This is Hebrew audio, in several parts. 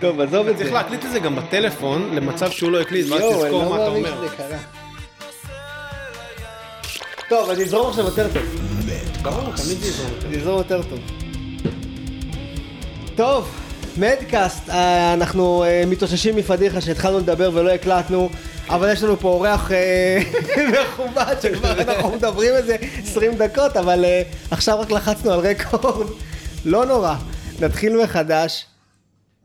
טוב, עזוב את זה. צריך להקליט את זה גם בטלפון, למצב שהוא לא הקליט, ואז תזכור לא מה אתה אומר. טוב, אני אזרום עכשיו יותר טוב. ברור, תמיד אזרום יותר טוב. טוב, מדקאסט, אה, אנחנו אה, מתאוששים מפדיחה שהתחלנו לדבר ולא הקלטנו, אבל יש לנו פה אורח אה, מכובד שכבר אנחנו מדברים איזה 20 דקות, אבל עכשיו רק לחצנו על רקורד. לא נורא, נתחיל מחדש.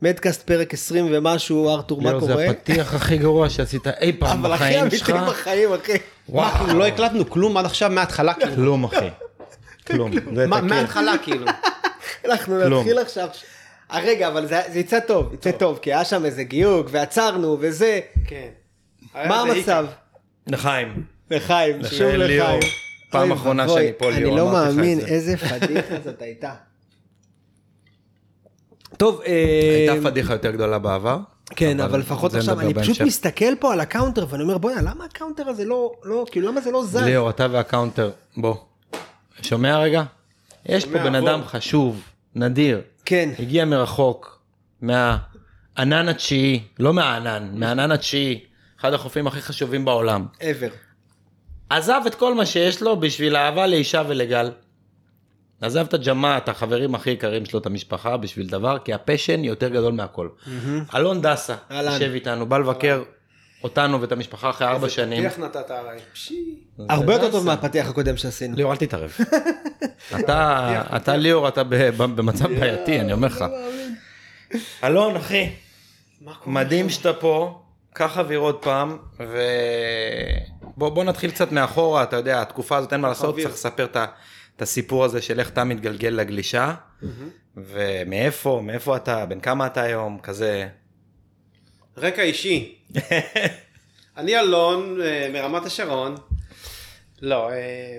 מדקאסט פרק 20 ומשהו, ארתור, מה ליאור, קורה? זה הפתיח הכי גרוע שעשית אי פעם אבל הכי בחיים אמיתי שלך. בחיים, אחי. מה, כאילו לא הקלטנו כלום עד עכשיו מההתחלה, כאילו. כלום אחי. כלום. מההתחלה, כאילו. אנחנו כלום. נתחיל עכשיו. אה, רגע, אבל זה זה יצא טוב, יצא טוב, כי היה שם איזה גיוג, ועצרנו, וזה. כן. מה המצב? לחיים. לחיים, שוב. לחיים. פעם אחרונה שאני פה, ליאור, אני לא אמרתי לך את מאמין זה. איזה פדיחה זאת הייתה. טוב, אה, הייתה פדיחה יותר גדולה בעבר. כן, אבל לפחות עכשיו, אני פשוט. מסתכל פה על ה counter ואני אומר, בוא'נה, למה ה counter הזה לא, לא, כאילו, למה זה לא זז? ליאור, אתה וה counter, בוא. שומע רגע? יש פה בן. אדם חשוב, נדיר. כן, הגיע מרחוק, מהענן התשיעי, לא מהענן, מהענן התשיעי, אחד החופים הכי חשובים בעולם. ever. עזב את כל מה שיש לו בשביל אהבה לאישה ולגל. עזב את הג'מאע, את החברים הכי יקרים שלו, את המשפחה, בשביל דבר, כי הפשן יותר גדול מהכל. אלון דסה. יושב איתנו, בא לבקר אותנו ואת המשפחה אחרי ארבע שנים. איך נתת עליי? הרבה יותר. טוב מהפתיח הקודם שעשינו. ליאור, אל תתערב. אתה, אתה ליאור, אתה במצב בעייתי, אני אומר לך. אלון, אחי? מדהים שאתה פה, קח אוויר עוד פעם, ובוא בוא נתחיל קצת מאחורה, אתה יודע, התקופה הזאת אין מה לעשות. צריך לספר את ה- את הסיפור הזה של איך אתה מתגלגל לגלישה, ומאיפה, מאיפה אתה, בן כמה אתה היום, כזה. רקע אישי. אני אלון אה, מרמת השרון. לא, אה,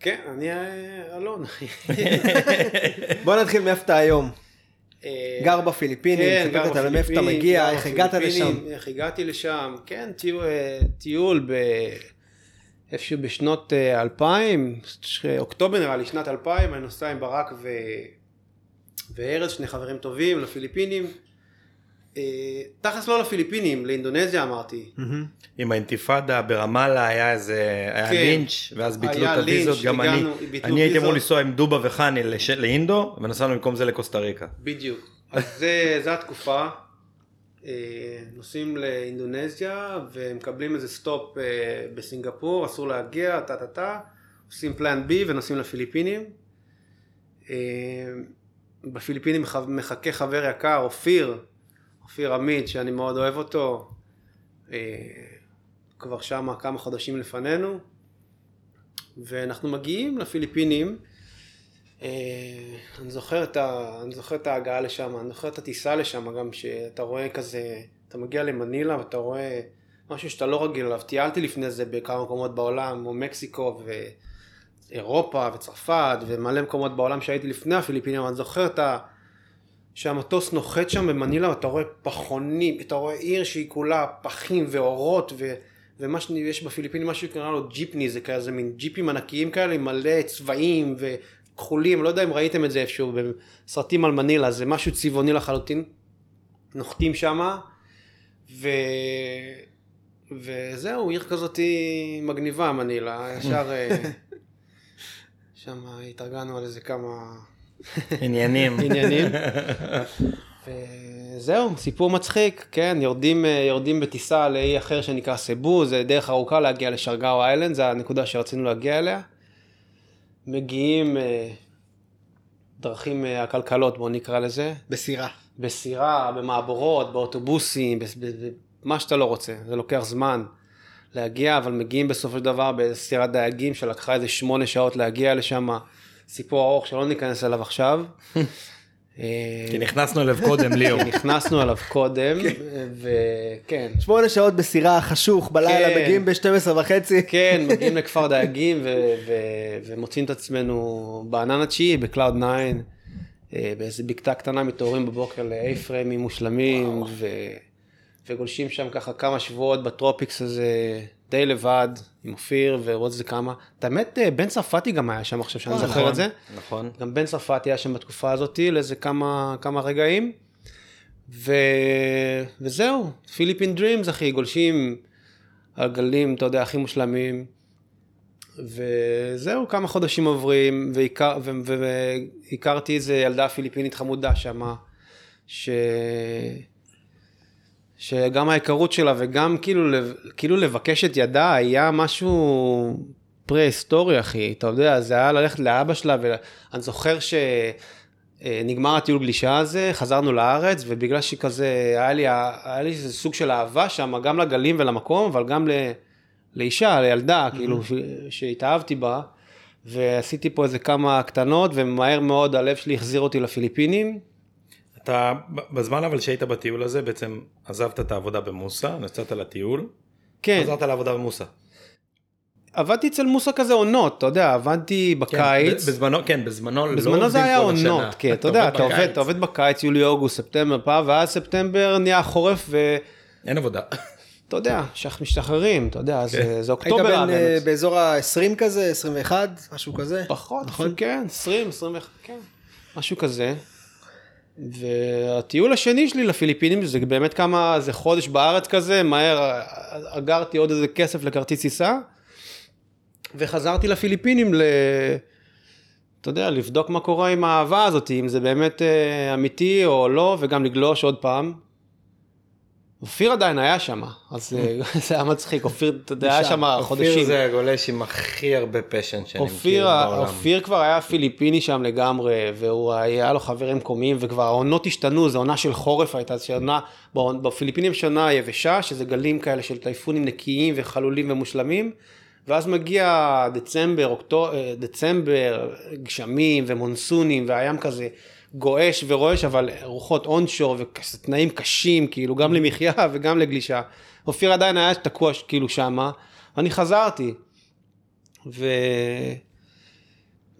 כן, אני אה, אלון, אחי. בוא נתחיל מאיפה אתה היום. גר בפיליפינים, כן, גר אותנו מאיפה אתה בפיליפינים, מגיע, איך הגעת בפיליפינים, לשם. איך הגעתי לשם, כן, טיול, טיול ב... איפשהו בשנות אה, 2000, ש- אוקטובר נראה לי, שנת 2000, אני נוסע עם ברק ו... וארז, שני חברים טובים, לפיליפינים. אה, תכלס לא לפיליפינים, לאינדונזיה אמרתי. עם האינתיפאדה ברמאללה היה איזה, היה כן. לינץ', ואז ביטלו את הוויזות, גם אני, אני הייתי אמור. לנסוע עם דובה וחני לאינדו, ונסענו במקום זה לקוסטה ריקה. בדיוק. אז זה התקופה. אה, נוסעים לאינדונזיה ומקבלים איזה stop אה, בסינגפור, אסור להגיע, טה טה טה, עושים plan B ונוסעים לפיליפינים. אה, בפיליפינים מח- מחכה חבר יקר, אופיר, אופיר עמית, שאני מאוד אוהב אותו, כבר שמה כמה חודשים לפנינו, ואנחנו מגיעים לפיליפינים. אה, אני זוכר את, ה... אני זוכר את ההגעה לשם, אני זוכר את הטיסה לשם גם, שאתה רואה כזה, אתה מגיע למנילה ואתה רואה משהו שאתה לא רגיל אליו. טיילתי לפני זה בכמה מקומות בעולם, כמו מקסיקו ואירופה וצרפת ומלא מקומות בעולם שהייתי לפני הפיליפינים, אני זוכר את ה... שהמטוס נוחת שם במנילה ואתה רואה פחונים, אתה רואה עיר שהיא כולה פחים ואורות ו... ומה שיש בפיליפינים משהו שקרא לו ג'יפני זה כזה מין ג'יפים ענקיים כאלה מלא צבעים וכחולים לא יודע אם ראיתם את זה איפשהו בסרטים על מנילה זה משהו צבעוני לחלוטין נוחתים שמה ו... וזהו עיר כזאת מגניבה מנילה ישר אה, שם התארגנו על איזה כמה עניינים. עניינים. וזהו, סיפור מצחיק, כן, יורדים, אה, יורדים בטיסה לאי אחר שנקרא סבו, זה דרך ארוכה להגיע לשרגאו איילנד, זה הנקודה שרצינו להגיע אליה. מגיעים אה, דרכים אה, עקלקלות, בואו נקרא לזה, בסירה. בסירה, במעבורות, באוטובוסים, בס- ב- ב- מה שאתה לא רוצה, זה לוקח זמן להגיע, אבל מגיעים בסופו של דבר בסירת דייגים שלקחה איזה שמונה שעות להגיע לשם, סיפור ארוך שלא ניכנס אליו עכשיו. אה, כי נכנסנו אליו קודם, ליאור. נכנסנו אליו קודם, וכן, שמונה שעות בסירה, חשוך, בלילה, כן. מגיעים ב-12 וחצי. כן, מגיעים לכפר דייגים ומוצאים את עצמנו בענן התשיעי, ב cloud 9, אה, באיזה בקתה קטנה מתעוררים בבוקר פריימים מושלמים, וגולשים שם ככה כמה שבועות ב tropics הזה, די לבד, עם אופיר ועוד איזה כמה. את האמת, אה, בן צרפתי גם היה שם עכשיו, שאני אה, זוכר נכון, את זה. נכון. גם בן צרפתי היה שם בתקופה הזאת לאיזה כמה, כמה רגעים. ו... וזהו, Philippine dreams אחי, גולשים על גלים, אתה יודע, הכי מושלמים. וזהו, כמה חודשים עוברים, והכר... ו... ו... והכרתי איזה ילדה פיליפינית חמודה שמה, ש... שגם ההיכרות שלה וגם כאילו. כאילו לבקש את ידה היה משהו פרה-היסטורי אחי, אתה יודע, זה היה ללכת לאבא שלה ואני זוכר ש... אה, נגמר הטיול גלישה הזה, חזרנו לארץ, ובגלל שכזה, היה לי, היה לי איזה סוג של אהבה שם, גם לגלים ולמקום, אבל גם ל, לאישה, לילדה, mm-hmm. כאילו, שהתאהבתי בה, ועשיתי פה איזה כמה קטנות, ומהר מאוד הלב שלי החזיר אותי לפיליפינים. אתה, בזמן אבל שהיית בטיול הזה, בעצם עזבת את העבודה במוסה, נסעת לטיול, כן. חזרת לעבודה במוסה. עבדתי אצל מוסה כזה עונות, אתה יודע, עבדתי בקיץ. כן, בזמנו, כן, בזמנו, לא בזמנו זה היה עונות, השנה. כן, אתה יודע, אתה עובד, אתה עובד בקיץ, יולי, אוגוסט, ספטמבר, פעם, ואז ספטמבר נהיה חורף, ואתה אין עבודה. יודע, שאנחנו משתחררים, אתה יודע, זה- זה היית אוקטובר בן, אה, הארץ. באזור ה-20 כזה, 21, משהו כזה? פחות, נכון? כן, 20, 21, כן, משהו כזה. והטיול השני שלי לפיליפינים זה באמת כמה, זה חודש בארץ כזה, מהר אגרתי עוד איזה כסף לכרטיס טיסה, וחזרתי לפיליפינים ל... אתה יודע, לבדוק מה קורה עם האהבה הזאת, אם זה באמת אה, אמיתי או לא, וגם לגלוש עוד פעם. אופיר עדיין היה שם, אז אה, זה היה מצחיק, אופיר, אתה יודע, היה שם חודשים. אופיר זה הגולש עם הכי הרבה פשן שאני מכיר אופיר, בעולם. אופיר כבר היה פיליפיני שם לגמרי, והוא היה לו חברים מקומיים, וכבר העונות השתנו, זו עונה של חורף הייתה, זו עונה, בעונ- בפיליפינים יש עונה יבשה, שזה גלים כאלה של טייפונים נקיים וחלולים ומושלמים, ואז מגיע דצמבר, אוקטו, אה, דצמבר, גשמים ומונסונים, והים כזה גועש ורועש, אבל רוחות אונשור ותנאים קשים, כאילו, גם למחיה וגם לגלישה. אופיר עדיין היה תקוע כאילו שמה, אני חזרתי. ו...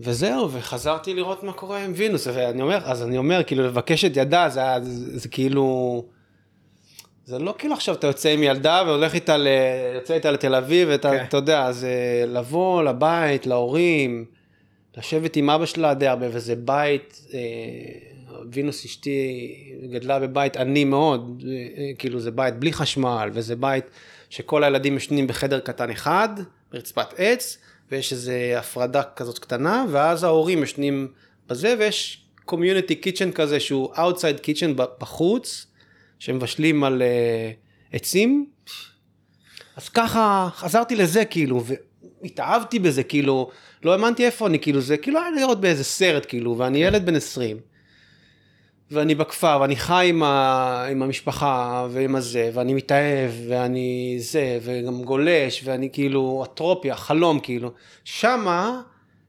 וזהו, וחזרתי לראות מה קורה עם וינוס, ואני אומר, אז אני אומר, כאילו, לבקש את ידה, זה, היה- זה, זה כאילו, זה לא כאילו עכשיו אתה יוצא עם ילדה והולך איתה, ל... יוצא איתה לתל אביב, ואתה, כן. אתה יודע, זה לבוא לבית, להורים, לשבת עם אבא שלה די הרבה, וזה בית, אה, וינוס אשתי גדלה בבית עני מאוד, אה, אה, כאילו זה בית בלי חשמל, וזה בית שכל הילדים ישנים בחדר קטן אחד, ברצפת עץ, ויש איזה הפרדה כזאת קטנה, ואז ההורים ישנים בזה, ויש community kitchen כזה שהוא outside kitchen בחוץ, שמבשלים על אה, עצים. אז ככה חזרתי לזה כאילו, והתאהבתי בזה כאילו, לא האמנתי איפה אני, כאילו זה כאילו היה לראות באיזה סרט כאילו, ואני ילד בן 20. ואני בכפר, ואני חי עם, ה, עם המשפחה ועם הזה, ואני מתאהב, ואני זה, וגם גולש, ואני כאילו אטרופיה, חלום כאילו. שמה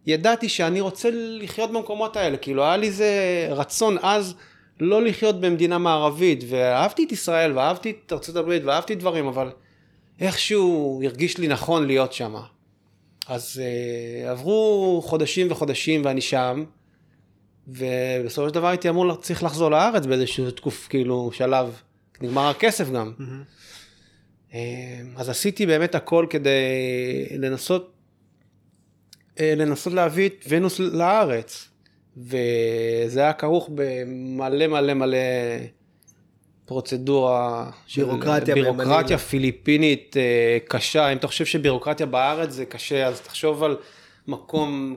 ידעתי שאני רוצה לחיות במקומות האלה, כאילו היה לי איזה רצון אז לא לחיות במדינה מערבית, ואהבתי את ישראל, ואהבתי את ארצות הברית, ואהבתי דברים, אבל איכשהו הרגיש לי נכון להיות שם. אז uh, עברו חודשים וחודשים ואני שם, ובסופו של דבר הייתי אמור, צריך לחזור לארץ באיזשהו תקוף, כאילו, שלב, נגמר הכסף גם. אה, אז עשיתי באמת הכל כדי לנסות, אה, לנסות להביא את ונוס לארץ. וזה היה כרוך במלא מלא מלא פרוצדורה, בירוקרטיה בירוקרטיה. פיליפינית אה, קשה. אם אתה חושב שבירוקרטיה בארץ זה קשה, אז תחשוב על מקום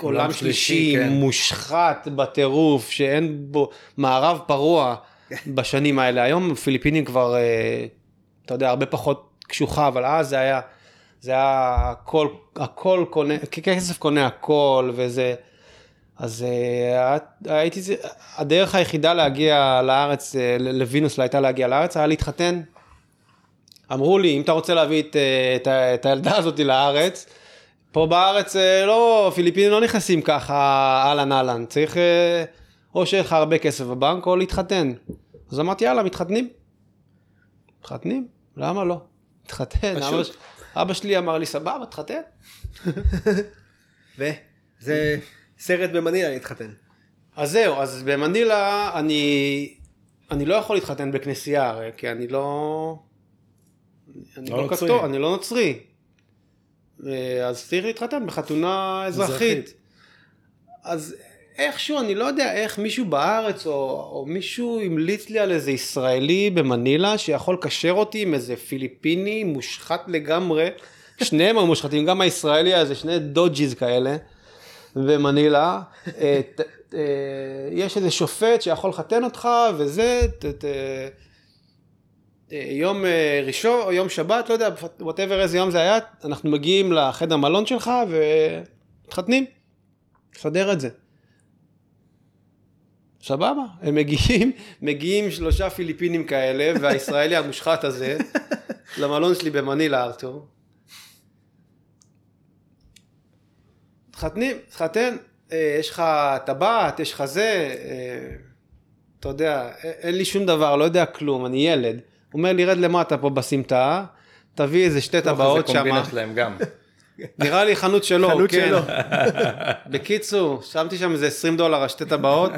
עולם שלישי, שלישי, כן. מושחת בטירוף, שאין בו מערב פרוע בשנים האלה. היום פיליפינים כבר, אה, אתה יודע, הרבה פחות קשוחה, אבל אז זה היה, זה היה הכל, הכל קונה, כסף קונה הכל, וזה... אז אה, הייתי, זה- הדרך היחידה להגיע לארץ, אה, ל- לוינוס הייתה להגיע לארץ, היה להתחתן. אמרו לי, אם אתה רוצה להביא את, אה, את, את הילדה הזאת לארץ, פה בארץ לא, פיליפינים לא נכנסים ככה אהלן אהלן, צריך או שיהיה לך הרבה כסף בבנק או להתחתן. אז אמרתי יאללה, מתחתנים. מתחתנים? למה לא? מתחתן. אבא, אבא שלי אמר לי סבבה, תתחתן. וזה סרט במנילה להתחתן. אז זהו, אז במנילה אני, אני לא יכול להתחתן בכנסייה הרי, כי אני לא... אני לא לא, נוצרי. קתול, אני לא נוצרי. אז צריך להתחתן בחתונה אזרחית. אזרחית. אז ואיכשהו, אני לא יודע איך מישהו בארץ, או, או מישהו המליץ לי על איזה ישראלי במנילה, שיכול לקשר אותי עם איזה פיליפיני מושחת לגמרי. שניהם היו מושחתים, גם הישראלי הזה, שני dodgies כאלה, במנילה. אה, ת- אה, יש איזה שופט שיכול לחתן אותך, וזה, ת, ת, אה, יום אה, ראשון או יום שבת, לא יודע, whatever איזה יום זה היה, אנחנו מגיעים לחדר מלון שלך ומתחתנים, נסדר את זה. סבבה, הם מגיעים, מגיעים שלושה פיליפינים כאלה, והישראלי המושחת הזה, למלון שלי במנילה, ארתור. מתחתנים, מתחתן, אה, יש לך טבעת, יש לך זה, אה, אתה יודע, אין לי שום דבר, לא יודע כלום, אני ילד. הוא אומר לי, רד למטה פה בסמטה, תביא איזה שתי טבעות זה שם. קומבינה שלהם גם. נראה לי חנות שלו, חנות כן. שלו. בקיצור, שמתי שם איזה 20 דולר על שתי טבעות.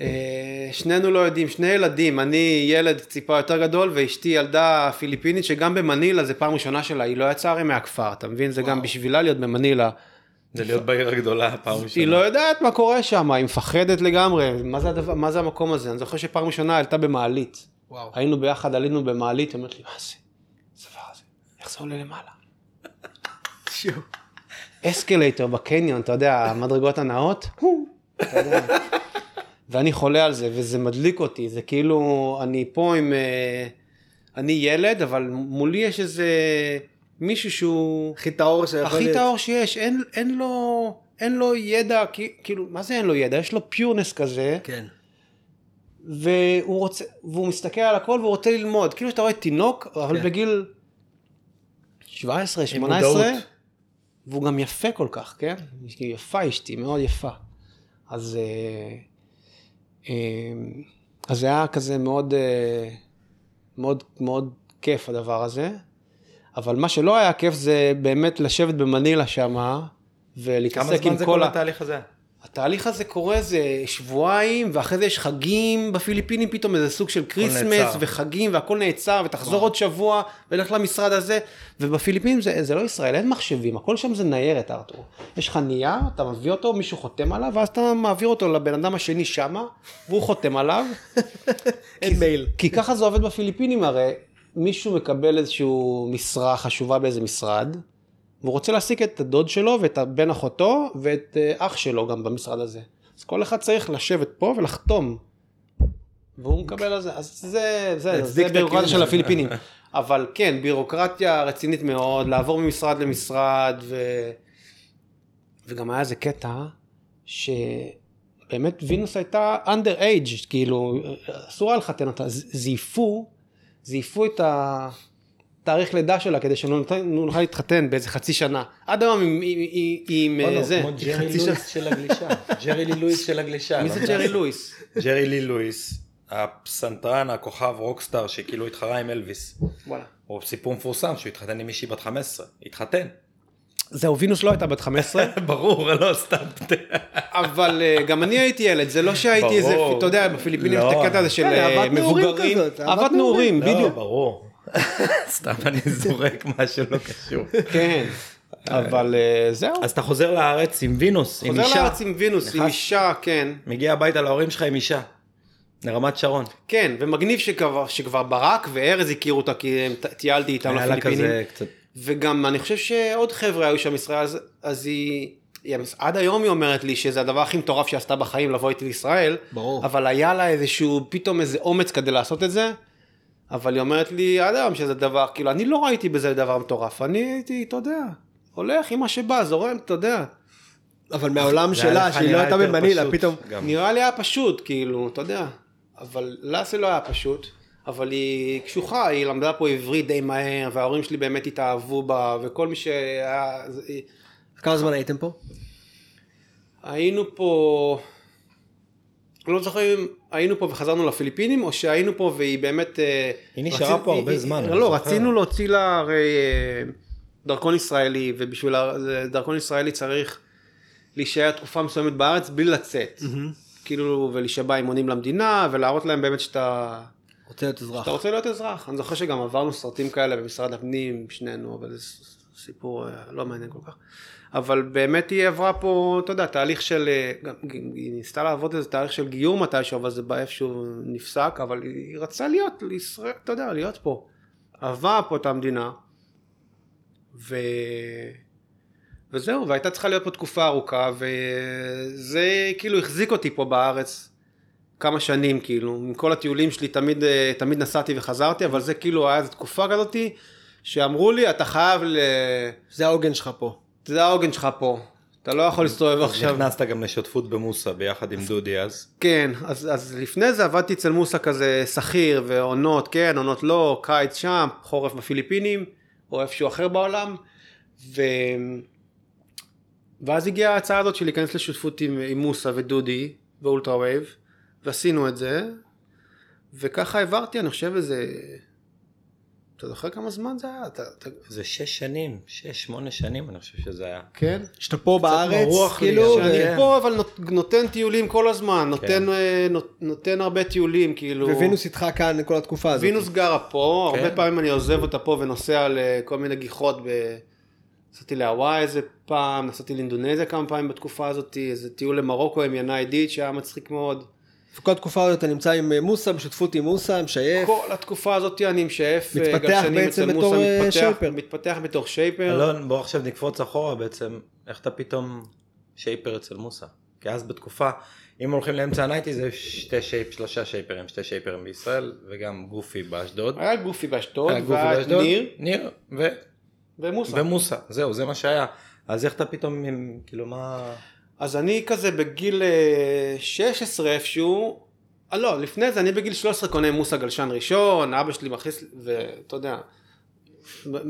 אה, שנינו לא יודעים, שני ילדים, אני ילד ציפה יותר גדול ואשתי ילדה פיליפינית שגם במנילה זה פעם ראשונה שלה, היא לא יצאה הרי מהכפר, אתה מבין? זה גם בשבילה להיות במנילה. זה להיות בעיר הגדולה פעם ראשונה. היא לא יודעת מה קורה שם, היא מפחדת לגמרי, מה זה, הדבר, מה זה המקום הזה? אני זוכר שפעם ראשונה עלתה במעלית. וואו. היינו ביחד, עלינו במעלית, היא אומרת לי, מה זה? הדבר הזה? איך זה עולה למעלה? escalator בקניון, אתה יודע, המדרגות הנעות, אתה יודע. ואני חולה על זה, וזה מדליק אותי, זה כאילו, אני פה עם, אה, אני ילד, אבל מולי יש איזה מישהו שהוא הכי טהור שיכול הכי להיות. טהור שיש, אין, אין לו, אין לו ידע, כאילו, מה זה אין לו ידע? יש לו pureness כזה, כן. והוא רוצה, והוא מסתכל על הכל והוא רוצה ללמוד, כאילו שאתה רואה תינוק, אבל כן. בגיל 17, עם 18, מודעות. והוא גם יפה כל כך, כן? יפה אשתי, מאוד יפה. אז, אה, אז זה היה כזה מאוד, אה, מאוד, מאוד כיף הדבר הזה. אבל מה שלא היה כיף זה באמת לשבת במנילה שמה, כמה ולהתעסק זמן עם זה כל כל ה... התהליך הזה? התהליך הזה קורה איזה שבועיים, ואחרי זה יש חגים בפיליפינים, פתאום איזה סוג של Christmas. וחגים, והכל נעצר, ותחזור עוד שבוע, ולך למשרד הזה. ובפיליפינים זה, זה לא ישראל, אין מחשבים, הכל שם זה ניירת, ארתור. יש לך נייר, אתה מביא אותו, מישהו חותם עליו, ואז אתה מעביר אותו לבן אדם השני שמה, והוא חותם עליו. אין מייל. כי ככה זה עובד בפיליפינים הרי, מישהו מקבל איזושהי משרה חשובה באיזה משרד, והוא רוצה להעסיק את הדוד שלו ואת בן אחותו ואת אה, אח שלו גם במשרד הזה. אז כל אחד צריך לשבת פה ולחתום. והוא מקבל על זה, אז זה, זה, זה הקיום של. הפיליפינים. אבל כן, בירוקרטיה רצינית מאוד, לעבור ממשרד למשרד, ו... וגם היה איזה קטע, שבאמת וינוס הייתה under age, כאילו, אסור היה לחתן אותה, זייפו, זייפו את התאריך לידה שלה כדי שלא נות- נוכל להתחתן באיזה חצי שנה. עד היום עם, עם, עם, עם לא, אה, זה. כמו ג'רי לואיס של הגלישה. ג'רי לי לואיס של הגלישה. מי לא זה. ג'רי לואיס? ג'רי לי לואיס, הפסנתרן, הכוכב rockstar שכאילו התחרה עם אלוויס. וואלה. או סיפור מפורסם שהוא התחתן עם מישהי בת 15. התחתן. זהו, וינוס לא הייתה בת 15, ברור, לא סתם. אבל אה, גם אני הייתי ילד, זה לא שהייתי איזה. אתה יודע, בפיליפינים לא. את הקטע הזה של כן, אה, אהבת נעורים מבוגרים. כזאת, אהבת נעורים, לא, בדיוק. ברור. סתם אני זורק משהו לא קשור. כן, אבל אה, זהו. אז אתה חוזר לארץ עם וינוס, עם חוזר אישה. לארץ עם וינוס, עם אישה, כן. מגיע הביתה להורים שלך עם אישה. לרמת שרון. כן, ומגניב שכבר, שכבר ברק וארז הכירו אותה, כי הם- טיילתי איתם היה לה לפיליפינים. כזה קצת... וגם אני חושב שעוד חבר'ה היו שם ישראל, אז, אז היא, היא, עד היום היא אומרת לי שזה הדבר הכי מטורף שהיא עשתה בחיים לבוא איתי לישראל. ברור. אבל היה לה איזשהו, פתאום איזה אומץ כדי לעשות את זה. אבל היא אומרת לי עד היום שזה דבר, כאילו אני לא ראיתי בזה דבר מטורף, אני הייתי, אתה יודע, הולך עם מה שבא, זורם, אתה יודע. אבל מהעולם שלה, שהיא לא הייתה במנילה, פתאום... גם. נראה לי היה פשוט, כאילו, אתה יודע. אבל לה זה לא היה פשוט. אבל היא קשוחה, היא למדה פה עברית די מהר, וההורים שלי באמת התאהבו בה, וכל מי שהיה... זה- כמה זמן הייתם פה? היינו פה, לא זוכר אם היינו פה וחזרנו לפיליפינים, או שהיינו פה והיא באמת... אה, היא נשארה פה הרבה היא- זמן, לא, זוכר. רצינו להוציא לה הרי אה, דרכון ישראלי, ובשביל דרכון ישראלי צריך להישאר תקופה מסוימת בארץ בלי לצאת. כאילו, ולהישבע אימונים למדינה, ולהראות להם באמת שאתה... רוצה להיות אזרח. אתה רוצה להיות אזרח. אני זוכר שגם עברנו סרטים כאלה במשרד הפנים, שנינו, אבל זה סיפור אה, לא מעניין כל כך. אבל באמת היא עברה פה, אתה יודע, תהליך של, אה, היא ניסתה לעבוד איזה תהליך של גיור מתישהו, אבל זה בא איפשהו נפסק, אבל היא רצתה להיות, לישראל, אתה יודע, להיות פה. אהבה פה את המדינה, ו... וזהו, והייתה צריכה להיות פה תקופה ארוכה, וזה כאילו החזיק אותי פה בארץ כמה שנים, כאילו, עם כל הטיולים שלי תמיד, אה, תמיד נסעתי וחזרתי, אבל זה כאילו היה איזו תקופה כזאתי, שאמרו לי, אתה חייב ל... זה העוגן שלך פה. זה העוגן שלך פה, אתה לא יכול להסתובב עכשיו. נכנסת גם לשותפות במוסה ביחד עם דודי אז. כן, אז, אז לפני זה עבדתי אצל מוסה כזה שכיר ועונות, כן, עונות לא, קיץ שם, חורף בפיליפינים, או איפשהו אחר בעולם, ו... ואז הגיעה ההצעה הזאת של להיכנס לשותפות עם, עם מוסה ודודי ו Ultra Wave, ועשינו את זה, וככה העברתי, אני חושב איזה... אתה זוכר כמה זמן זה היה? אתה, אתה... זה שש שנים, שש, שמונה שנים אני חושב שזה היה. כן? שאתה פה בארץ, כאילו, ו- שאני פה אבל נות, נותן טיולים כל הזמן, נותן, אה, נות, נותן הרבה טיולים, כאילו... ווינוס איתך כאן כל התקופה הזאת. וינוס גרה פה, כן. הרבה פעמים אני עוזב אותה פה ונוסע לכל מיני גיחות ב... נסעתי להוואי איזה פעם, נסעתי לאינדונזיה כמה פעמים בתקופה הזאת, איזה טיול למרוקו עם ינאי דיד שהיה מצחיק מאוד. וכל התקופה הזאת אתה נמצא עם אה, מוסה, בשותפות עם מוסה, משייף. כל התקופה הזאת אני משייף אה, מתפתח בעצם בתור, אה, מתפתח- שייפר. מתפתח בתור שייפר. אלון בוא עכשיו נקפוץ אחורה בעצם, איך אתה פתאום שייפר אצל מוסה? כי אז בתקופה, אם הולכים לאמצע הנייטי זה שתי שייפ, שלושה שייפרים, שתי שייפרים בישראל וגם גופי באשדוד. היה גופי באשדוד, והיה באשדוד, ניר ניר ו- ומוסה. ומוסה, זהו זה מה שהיה. אז איך אתה פתאום, כאילו מה... אז אני כזה בגיל אה, 16 איפשהו, אה, לא, לפני זה אני בגיל 13 קונה מוסה גלשן ראשון, אבא שלי מכניס, ואתה יודע,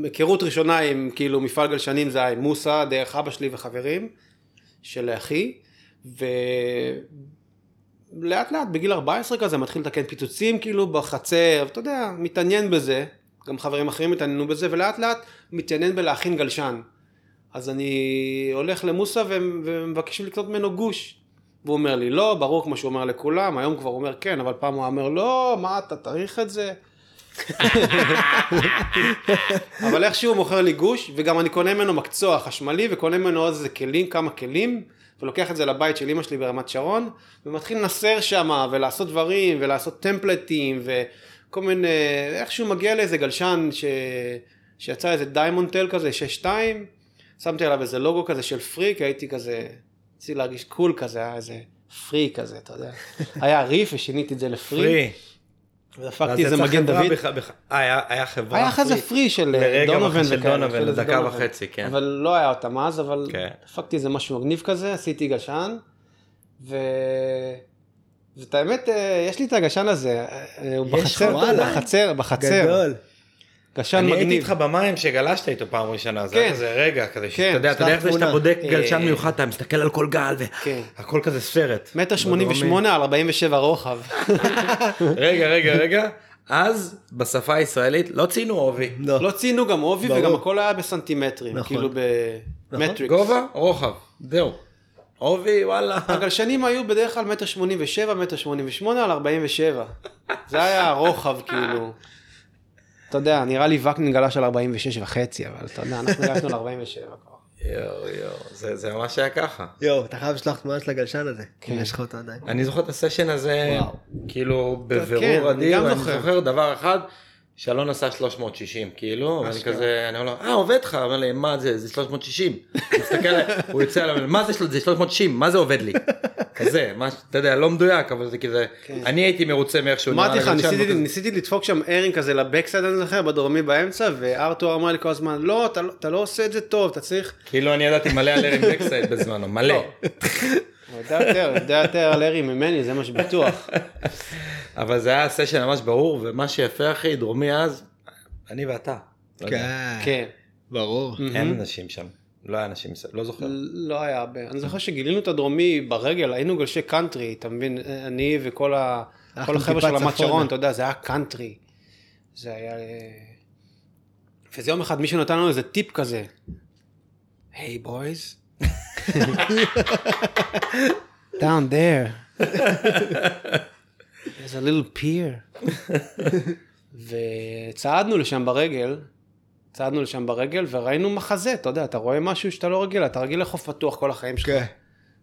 היכרות ראשונה עם כאילו מפעל גלשנים זה היה עם מוסה, דרך אבא שלי וחברים של אחי, ולאט לאט בגיל 14 כזה מתחיל לתקן פיצוצים כאילו בחצר, אתה יודע, מתעניין בזה, גם חברים אחרים התעניינו בזה, ולאט לאט מתעניין בלהכין גלשן. אז אני הולך למוסה ו- ומבקשים לקנות ממנו גוש. והוא אומר לי לא, ברור כמו שהוא אומר לכולם, היום כבר אומר כן, אבל פעם הוא אומר לא, מה אתה צריך את זה? אבל איכשהו הוא מוכר לי גוש, וגם אני קונה ממנו מקצוע חשמלי, וקונה ממנו עוד איזה כלים, כמה כלים, ולוקח את זה לבית של אמא שלי ברמת שרון, ומתחיל לנסר שם, ולעשות דברים, ולעשות טמפלטים, וכל מיני, איכשהו מגיע לאיזה גלשן ש... שיצא איזה דיימונד טל כזה, 6-2, שמתי עליו איזה לוגו כזה של פריק, הייתי כזה, רציתי להרגיש קול כזה, היה איזה פרי כזה, אתה יודע. היה ריף ושיניתי את זה לפרי, פרי. והפקתי איזה מגן דוד. אה, היה- היה חברה. היה אחרי זה פרי של לרגע דונובן של וכאלה. דונובן. וחצי, כן. אבל לא היה אותם אז, אבל כן. הפקתי איזה משהו מגניב כזה, עשיתי גשן, ו... ואת האמת, אה, יש לי את הגשן הזה, אה, הוא בחצר. בחצר, בחצר, גדול. גשן אני הייתי מגניב. איתך במים שגלשת איתו פעם ראשונה, זה כן. היה כזה רגע כזה, כן, שאתה יודע, אתה יודע איך זה שאתה. בודק אה, גלשן מיוחד, אתה מסתכל על כל גל, כן. והכל כזה סרט. מטר שמונים ושמונה על ארבעים ושבע רוחב. רגע, רגע, רגע, אז בשפה הישראלית לא ציינו עובי. לא. לא ציינו גם עובי ברור. וגם הכל היה בסנטימטרים, נכון. כאילו במטריקס. גובה, רוחב, זהו. עובי, וואלה. הגלשנים היו בדרך כלל מטר שמונים ושבע, מטר שמונים ושמונה על ארבעים ושבע. זה היה הרוחב כאילו. אתה יודע, נראה לי וקנין גלש על 46 וחצי, אבל אתה יודע, אנחנו גלשנו על 47 כבר. יואו, יואו, זה זה ממש היה ככה. יואו, אתה חייב לשלוח תמונה של הגלשן הזה. כן. אם יש לך אותו עדיין. אני זוכר את הסשן הזה, וואו. כאילו כן, בבירור אדיר, גם אני. זוכר דבר אחד, שאלון עשה 360, כאילו, ואני. כזה, אני אומר לו, אה, עובד לך, אומר לי, מה זה, זה 360. הוא מסתכל הוא יוצא עליו, מה זה זה 360, מה זה עובד לי? כזה, מה, אתה יודע, לא מדויק, אבל זה כזה, אני הייתי מרוצה מאיך שהוא כן. אמרתי לך, ניסיתי- לדפוק שם ארינג כזה לבקסייד, אני זוכר, בדרומי באמצע, וארתור אמר לי כל הזמן, לא, אתה לא- לא עושה את זה טוב, אתה צריך... כאילו אני ידעתי מלא על ארין בקסייד בזמנו, מלא. הוא יודע יותר, הוא יודע יותר על ארי ממני, זה מה שבטוח. אבל זה היה סשן ממש ברור, ומה שיפה אחי, דרומי אז, אני ואתה. לא. כן. כן. ברור. אין אנשים שם, לא היה אנשים, לא זוכר. לא היה הרבה. אני זוכר שגילינו את הדרומי ברגל, היינו גלשי קאנטרי, אתה מבין? אני וכל החבר'ה של רמת. שרון, אתה יודע, זה היה קאנטרי. זה היה... אה, וזה יום אחד מישהו נתן לנו איזה טיפ כזה. Hey boys. down there. There's a little pier. וצעדנו לשם ברגל, צעדנו לשם ברגל וראינו מחזה, אתה יודע, אתה רואה משהו שאתה לא רגיל, אתה רגיל לחוף פתוח כל החיים שלך. כן.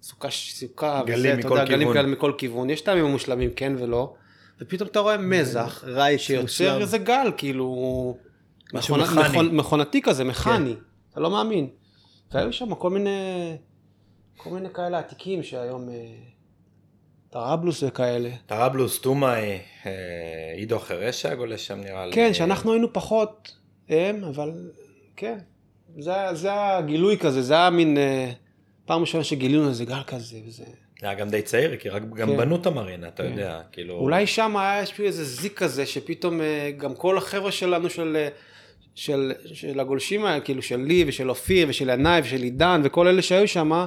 סוכה, סוכה, גלים וזה, אתה מכל יודע, גלים כיוון. כאלה מכל כיוון, יש טעמים מושלמים, כן ולא, ופתאום אתה רואה מזח, רייץ שיוצר מושלם. איזה גל, כאילו, משהו מכונה- מכני. מכון- מכונתי כזה, מכני, אתה לא מאמין. והיו שם כל מיני, כל מיני כאלה עתיקים שהיום, אה, טראבלוס וכאלה. טראבלוס, טומאי, אה, עידו חרשה גולש שם נראה לי. כן, שאנחנו היינו פחות הם, אבל כן, זה, זה הגילוי כזה, זה היה מין אה, פעם ראשונה שגילינו איזה גל כזה, וזה... זה היה גם די צעיר, כי רק גם כן. בנו את המרינה, אתה כן. יודע, כאילו... אולי שם היה יש איזה זיק כזה, שפתאום אה, גם כל החבר'ה שלנו של, אה, של, של הגולשים האלה, כאילו של לי ושל אופיר ושל ינאי ושל עידן וכל אלה שהיו שם,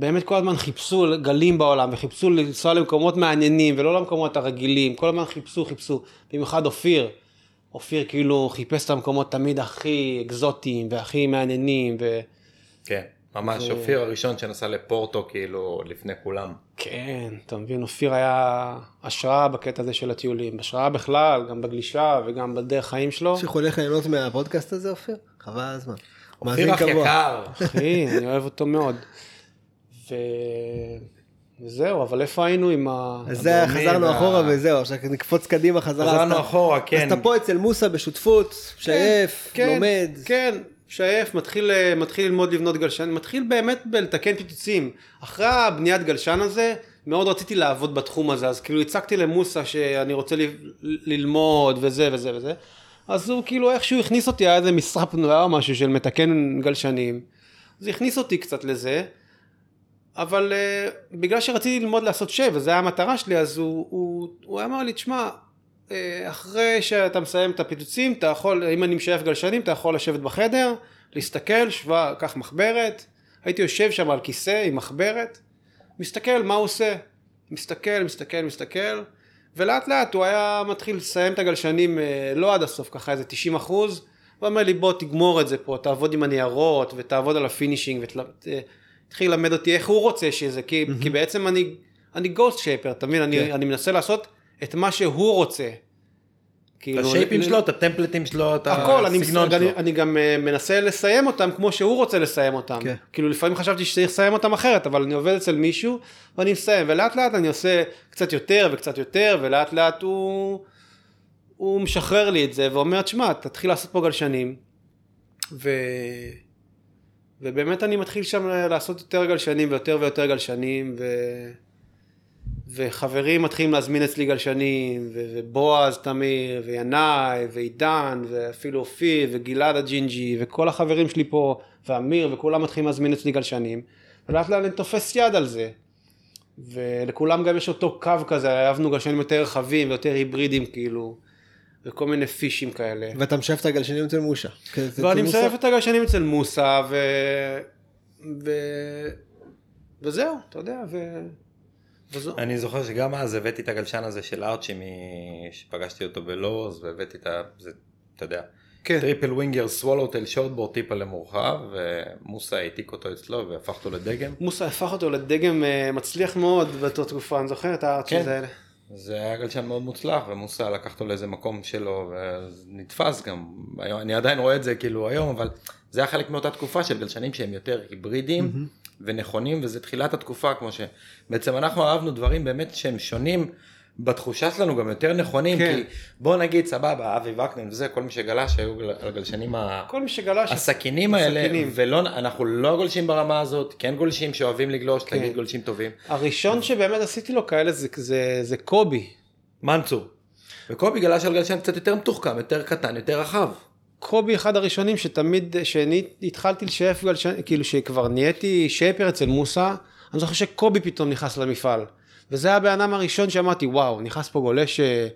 באמת כל הזמן חיפשו גלים בעולם וחיפשו לנסוע למקומות מעניינים ולא למקומות הרגילים, כל הזמן חיפשו, חיפשו, במיוחד אופיר. אופיר כאילו חיפש את המקומות תמיד הכי אקזוטיים והכי מעניינים ו... כן, ממש, זה- אופיר הראשון שנסע לפורטו, כאילו, לפני כולם. כן, אתה מבין, אופיר היה השראה בקטע הזה של הטיולים, השראה בכלל, גם בגלישה וגם בדרך חיים שלו. שהולך ליהנות מהפודקאסט הזה, אופיר? חבל הזמן. אופיר אח. יקר. אחי, אני אוהב אותו מאוד. ו... וזהו, אבל איפה היינו עם ה... אז זה חזרנו וה- אחורה וזהו, עכשיו נקפוץ קדימה חזרה. חזרנו אתה- אחורה, כן. אז אתה פה אצל מוסא בשותפות, שייף, כן, לומד. כן, שייף, מתחיל, אה, מתחיל ללמוד לבנות גלשן, מתחיל באמת בלתקן פיצוצים. אחרי הבניית גלשן הזה, מאוד רציתי לעבוד בתחום הזה, אז כאילו הצגתי למוסא שאני רוצה ל- ללמוד וזה וזה וזה. אז הוא כאילו איכשהו הכניס אותי, היה איזה משרה פנויה או משהו של מתקן גלשנים. אז הכניס אותי קצת לזה, אבל uh, בגלל שרציתי ללמוד לעשות שב, וזו הייתה המטרה שלי, אז הוא, הוא, הוא אמר לי, תשמע, אה, אחרי שאתה מסיים את הפיצוצים, אתה יכול, אם אני משייף גלשנים, אתה יכול לשבת בחדר, להסתכל, שווה, קח מחברת. הייתי יושב שם על כיסא עם מחברת, מסתכל מה הוא עושה. מסתכל, מסתכל, מסתכל, ולאט לאט הוא היה מתחיל לסיים את הגלשנים אה, לא עד הסוף, ככה איזה 90 אחוז. הוא אומר לי, בוא תגמור את זה פה, תעבוד עם הניירות, ותעבוד על ה finishing, ותתחיל ללמד אותי איך הוא רוצה שזה, כי, mm-hmm. כי בעצם אני, אני ghost shaper, אתה מבין? כן. אני, אני מנסה לעשות את מה שהוא רוצה. כאילו, השייפים ל- שלו, את הטמפלטים שלו, את הכל, אני, הסגנון אני, שלו. אני גם אה, מנסה לסיים אותם כמו שהוא רוצה לסיים אותם. כן. כאילו לפעמים חשבתי שצריך לסיים אותם אחרת, אבל אני עובד אצל מישהו ואני מסיים, ולאט לאט אני עושה קצת יותר וקצת יותר, ולאט לאט הוא, הוא משחרר לי את זה ואומר, תשמע, תתחיל לעשות פה גלשנים. ו... ובאמת אני מתחיל שם לעשות יותר גלשנים ויותר ויותר גלשנים, ו... וחברים מתחילים להזמין אצלי גלשנים, ו- ובועז תמיר, וינאי, ועידן, ואפילו אופיר, וגלעד הג'ינג'י, וכל החברים שלי פה, ואמיר, וכולם מתחילים להזמין אצלי גלשנים, ולאט לאט אני תופס יד על זה. ולכולם גם יש אותו קו כזה, אהבנו גלשנים יותר רחבים ויותר היברידים כאילו, וכל מיני פישים כאלה. ואתה משייף את הגלשנים אצל מושה. זה ואני? מסייף את הגלשנים אצל מוסא, ו... ו... וזהו, אתה יודע, ו... וזהו. אני זוכר שגם אז הבאתי את הגלשן הזה של ארצ'י, מ- שפגשתי אותו בלורס, והבאתי את ה... זה, אתה יודע, כן. triple winger swallowtail shortboard טיפה מורחב, ומוסא העתיק אותו אצלו והפך אותו לדגם. מוסא הפך אותו לדגם אה, מצליח מאוד באותה תקופה, אני זוכר את הארצ'יז כן. האלה. זה היה גלשן מאוד מוצלח, ומוסא לקח אותו לאיזה מקום שלו, ונתפס גם, אני עדיין רואה את זה כאילו היום, אבל זה היה חלק מאותה תקופה של גלשנים שהם יותר היברידים ונכונים, וזה תחילת התקופה, כמו שבעצם אנחנו אהבנו דברים באמת שהם שונים. בתחושה שלנו גם יותר נכונים, כן. כי בוא נגיד סבבה, אבי וקנין וזה, כל מי שגלש היו הגלשנים כל מי שגלש, הסכינים האלה, הסכינים. ולא, אנחנו לא גולשים ברמה הזאת, כן גולשים שאוהבים לגלוש, כן. תגיד גולשים טובים. הראשון שבאמת עשיתי לו כאלה זה, זה, זה קובי. מנצור. וקובי גלש על גלשן קצת יותר מתוחכם, יותר קטן, יותר רחב. קובי אחד הראשונים שתמיד, שאני התחלתי לשייף גלשן, כאילו שכבר נהייתי שייפר אצל מוסא, אני זוכר שקובי פתאום נכנס למפעל. וזה הבן אדם הראשון שאמרתי, וואו, נכנס פה גולש, אה,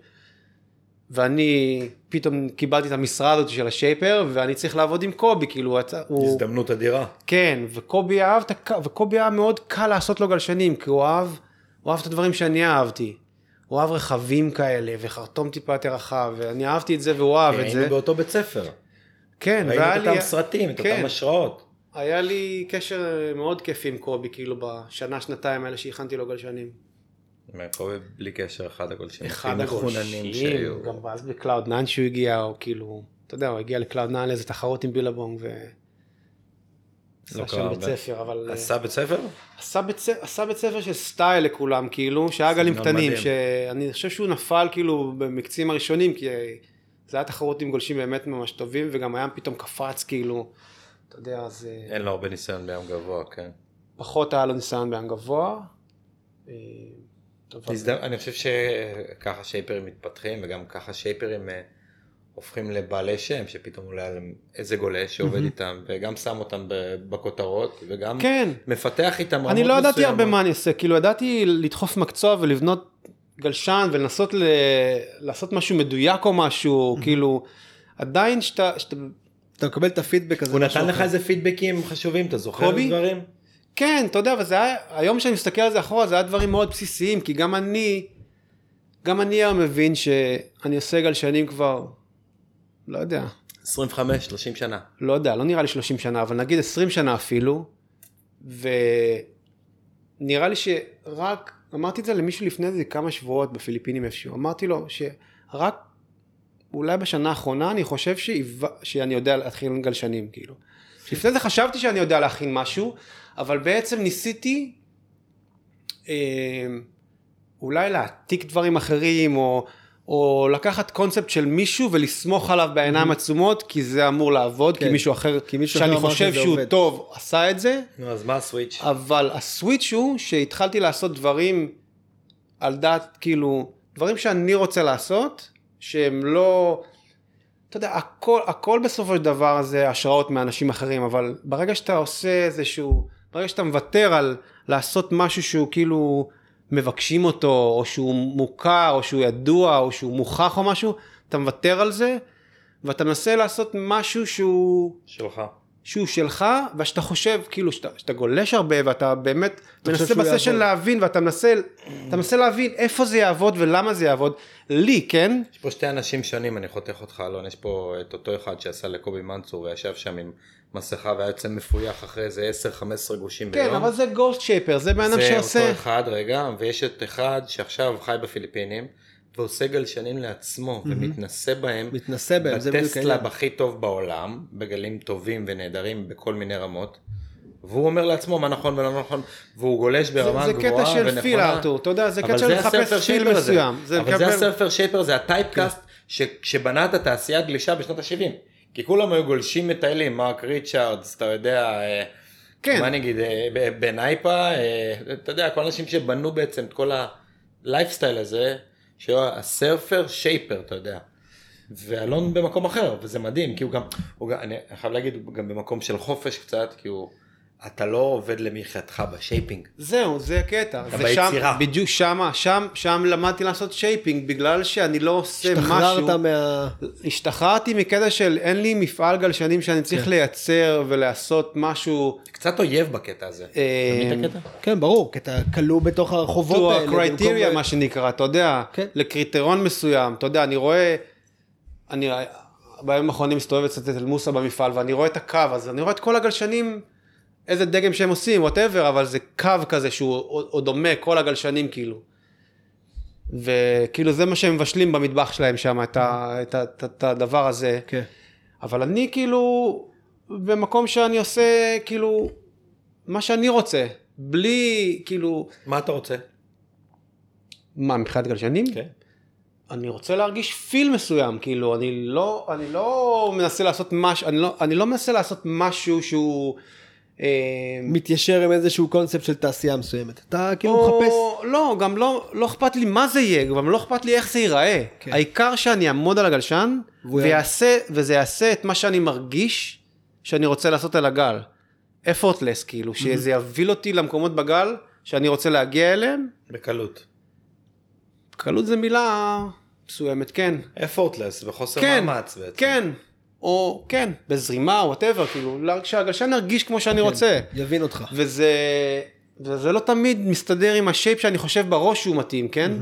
ואני פתאום קיבלתי את המשרה הזאת של השייפר, ואני צריך לעבוד עם קובי, כאילו, הוא. הזדמנות אדירה. כן, וקובי אהב את. וקובי היה מאוד קל לעשות לו גלשנים, כי הוא אהב, הוא אהב את הדברים שאני אהבתי. הוא אהב רכבים כאלה, וחרטום טיפה יותר רחב, ואני אהבתי את זה והוא אהב את היינו זה. באותו בית ספר. כן, ראינו והיה את לי... אותם סרטים, את כן. אותם השראות. היה לי קשר מאוד כיפי עם קובי, כאילו בשנה, שנתיים האלה שהכנתי לו גלשנים. קובי בלי קשר אחד הגולשים אחד הגולשים, שהיו. גם אז ב Cloud 9 שהוא הגיע, הוא כאילו, אתה יודע, הוא הגיע ל Cloud 9 לאיזה תחרות עם Billabong, ו... לא בית. ספר, אבל... אה, עשה בית ספר? עשה בית, ס- עשה בית ספר של סטייל לכולם, כאילו, שהיה גלים קטנים. שאני חושב שהוא נפל כאילו במקצים הראשונים, כי זה היה תחרות עם גולשים באמת ממש טובים, וגם הים פתאום קפץ, כאילו, אתה יודע, אז אה, אין לו הרבה ניסיון בים גבוה, כן. פחות היה לו ניסיון בים גבוה. אני חושב שככה שייפרים מתפתחים וגם ככה שייפרים אה, הופכים לבעלי שם שפתאום אולי להם איזה גולש שעובד איתם וגם שם אותם בכותרות וגם כן. מפתח איתם רמות אני לא ידעתי מסוימות. הרבה מה אני אעשה, כאילו ידעתי לדחוף מקצוע ולבנות גלשן ולנסות ל... לעשות משהו מדויק או משהו, כאילו, עדיין שאתה, שאתה אתה מקבל את הפידבק הזה. הוא נתן לך. איזה פידבקים חשובים אתה זוכר קובי? דברים? כן, אתה יודע, אבל זה היה, היום שאני מסתכל על זה אחורה, זה היה דברים מאוד בסיסיים, כי גם אני, גם אני היום מבין שאני עושה גלשנים כבר, לא יודע, 25 30 שנה. לא יודע, לא נראה לי 30 שנה, אבל נגיד 20 שנה אפילו, ונראה לי שרק, אמרתי את זה למישהו לפני איזה כמה שבועות בפיליפינים איפשהו, אמרתי לו שרק אולי בשנה האחרונה אני חושב שהיו... שאני יודע להכין גלשנים, כאילו. לפני זה חשבתי שאני יודע להכין משהו, אבל בעצם ניסיתי אה, אולי להעתיק דברים אחרים, או, או לקחת קונספט של מישהו ולסמוך עליו בעיניים עצומות, כי זה אמור לעבוד, כי כן. מישהו אחר, כי מישהו שאני אחר חושב שהוא עובד. טוב, עשה את זה, נו אז מה הסוויץ'? אבל הסוויץ' הוא שהתחלתי לעשות דברים על דעת, כאילו, דברים שאני רוצה לעשות, שהם לא, אתה יודע, הכל, הכל בסופו של דבר זה השראות מאנשים אחרים, אבל ברגע שאתה עושה איזשהו, ברגע שאתה מוותר על לעשות משהו שהוא כאילו מבקשים אותו, או שהוא מוכר, או שהוא ידוע, או שהוא מוכח או משהו, אתה מוותר על זה, ואתה מנסה לעשות משהו שהוא... שלך. שהוא שלך, ושאתה חושב, כאילו, שאתה, שאתה גולש הרבה, ואתה באמת מנסה בסשן. להבין, ואתה מנסה, אתה מנסה להבין איפה זה יעבוד ולמה זה יעבוד. לי, כן? יש פה שתי אנשים שונים, אני חותך אותך אלון, יש פה את אותו אחד שעשה לקובי מנצור וישב שם עם מסכה והיה יוצא מפויח אחרי איזה 10-15 גושים ביום. כן, אבל זה גוסט שייפר, זה בן אדם זה שעושה... אותו אחד רגע, ויש את אחד שעכשיו חי בפיליפינים, ועושה גלשנים לעצמו, ומתנסה בהם, מתנסה בהם, זה בדיוק בטסלה העניין. הכי טוב בעולם, בגלים טובים ונהדרים בכל מיני רמות, והוא אומר לעצמו מה נכון ולא נכון, והוא גולש ברמה זה גבוהה קטע ונכונה. של feel, ארתור, אתה יודע, זה קטע של זה לחפש feel. מסוים. זה אבל זה ה surfer shaper, זה ה typecast ש- שבנה את התעשיית גלישה בשנות ה-70. כי כולם היו גולשים מטיילים, מרק ריצ'רדס, אתה יודע, אה, כן. מה נגיד, אה, בנייפה, אה, אתה יודע, כל האנשים שבנו בעצם את כל הלייפסטייל הזה, שהוא ה surfer shaper, אתה יודע. ואלון במקום אחר, וזה מדהים, כי הוא גם, הוא גם, אני חייב להגיד, הוא גם במקום של חופש קצת, כי הוא, אתה לא עובד למחייתך ב shaping. זהו, זה הקטע. אתה זה שם, ביצירה. בדיוק שמה, שם, שם למדתי לעשות shaping, בגלל שאני לא עושה משהו... השתחררת מה... השתחררתי מקטע של אין לי מפעל גלשנים שאני כן. צריך לייצר ולעשות משהו. קצת אויב בקטע הזה. אה, את הקטע? כן, ברור, כי אתה כלוא בתוך הרחובות האלה. a criteria במקום- מה שנקרא, אתה יודע, כן. לקריטריון מסוים, אתה יודע, אני רואה, אני בימים האחרונים מסתובב אצל תל מוסה במפעל ואני רואה את הקו, אז אני רואה את כל הגלשנים, איזה דגם שהם עושים, ווטאבר, אבל זה קו כזה שהוא עוד- דומה, כל הגלשנים כאילו. וכאילו זה מה שהם מבשלים במטבח שלהם שם, את, ה, את, ה, את, את הדבר הזה. כן. אבל אני כאילו במקום שאני עושה כאילו מה שאני רוצה, בלי כאילו, מה אתה רוצה? מה מבחינת גלשנים? כן. אני רוצה להרגיש פיל מסוים, כאילו אני לא, אני לא מנסה לעשות משהו, אני לא, אני לא מנסה לעשות משהו שהוא... אה, מתיישר עם איזשהו קונספט של תעשייה מסוימת. אתה כאילו או, מחפש... לא, גם לא, לא אכפת לי מה זה יהיה, גם לא אכפת לי איך זה ייראה. כן. העיקר שאני אעמוד על הגלשן, ויעשה, וזה יעשה את מה שאני מרגיש שאני רוצה לעשות על הגל. effortless, כאילו, שזה יוביל אותי למקומות בגל שאני רוצה להגיע אליהם. בקלות. קלות זה מילה מסוימת, כן. effortless וחוסר כן, מאמץ בעצם. כן, או כן, בזרימה, או whatever, כאילו, שהגלשן ירגיש כמו שאני כן. רוצה. יבין אותך. וזה, וזה לא תמיד מסתדר עם ה shape שאני חושב בראש שהוא מתאים, כן?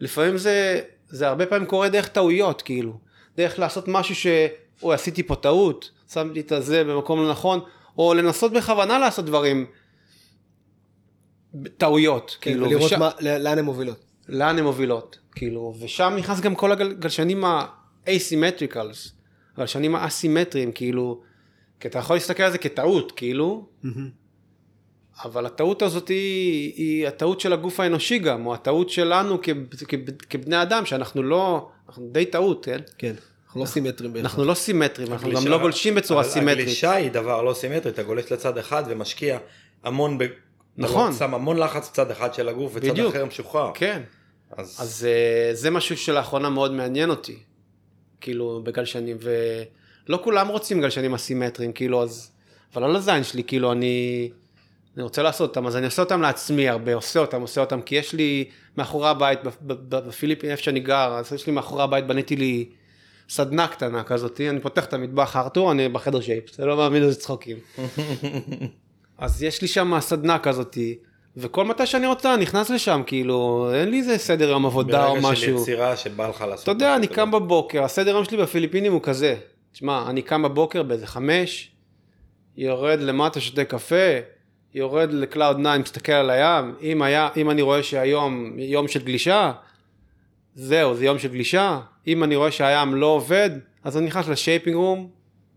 לפעמים זה, זה הרבה פעמים קורה דרך טעויות, כאילו. דרך לעשות משהו ש... אוי, עשיתי פה טעות, שמתי את הזה במקום לא נכון, או לנסות בכוונה לעשות דברים, טעויות, כן, כאילו. ולראות ושם- מה- לאן הן מובילות. לאן הן מובילות, כאילו, ושם נכנס גם כל הגלשנים ה-asymmetricals, גלשנים אסימטריים, כאילו, כי אתה יכול להסתכל על זה כטעות, כאילו, אבל הטעות הזאת היא, היא הטעות של הגוף האנושי גם, או הטעות שלנו כ, כ, כבני אדם, שאנחנו לא, אנחנו די טעות, כן? כן, אנחנו לא סימטרים בהכרח. אנחנו לא סימטרים, אנחנו גם לא גולשים בצורה סימטרית. הגלישה היא דבר לא סימטרי, אתה גולש לצד אחד ומשקיע המון. נכון. שם המון לחץ בצד אחד של הגוף וצד. אחר משוחרר. כן. אז, אז אה, זה משהו שלאחרונה מאוד מעניין אותי, כאילו בגלשנים, ולא כולם רוצים גלשנים אסימטריים, כאילו אז, אבל על הזין שלי, כאילו אני, אני רוצה לעשות אותם, אז אני עושה אותם לעצמי הרבה, עושה אותם, עושה אותם, כי יש לי מאחורי הבית, בפיליפין, איפה שאני גר, אז יש לי מאחורי הבית, בניתי לי סדנה קטנה כזאת, אני פותח את המטבח הארתור, אני בחדר שייפ, אתה לא מאמין איזה צחוקים. אז יש לי שם סדנה כזאתי, וכל מתי שאני רוצה, אני נכנס לשם, כאילו, אין לי איזה סדר יום עבודה או ברגע של משהו. יצירה שבא לך לעשות. אתה יודע, משהו אני. קם בבוקר, הסדר יום שלי בפיליפינים הוא כזה. תשמע, אני קם בבוקר באיזה חמש, יורד למטה, שותה קפה, יורד ל Cloud 9, מסתכל על הים, אם, היה, אם אני רואה שהיום יום של גלישה, זהו, זה יום של גלישה. אם אני רואה שהים לא עובד, אז אני נכנס ל shaping room,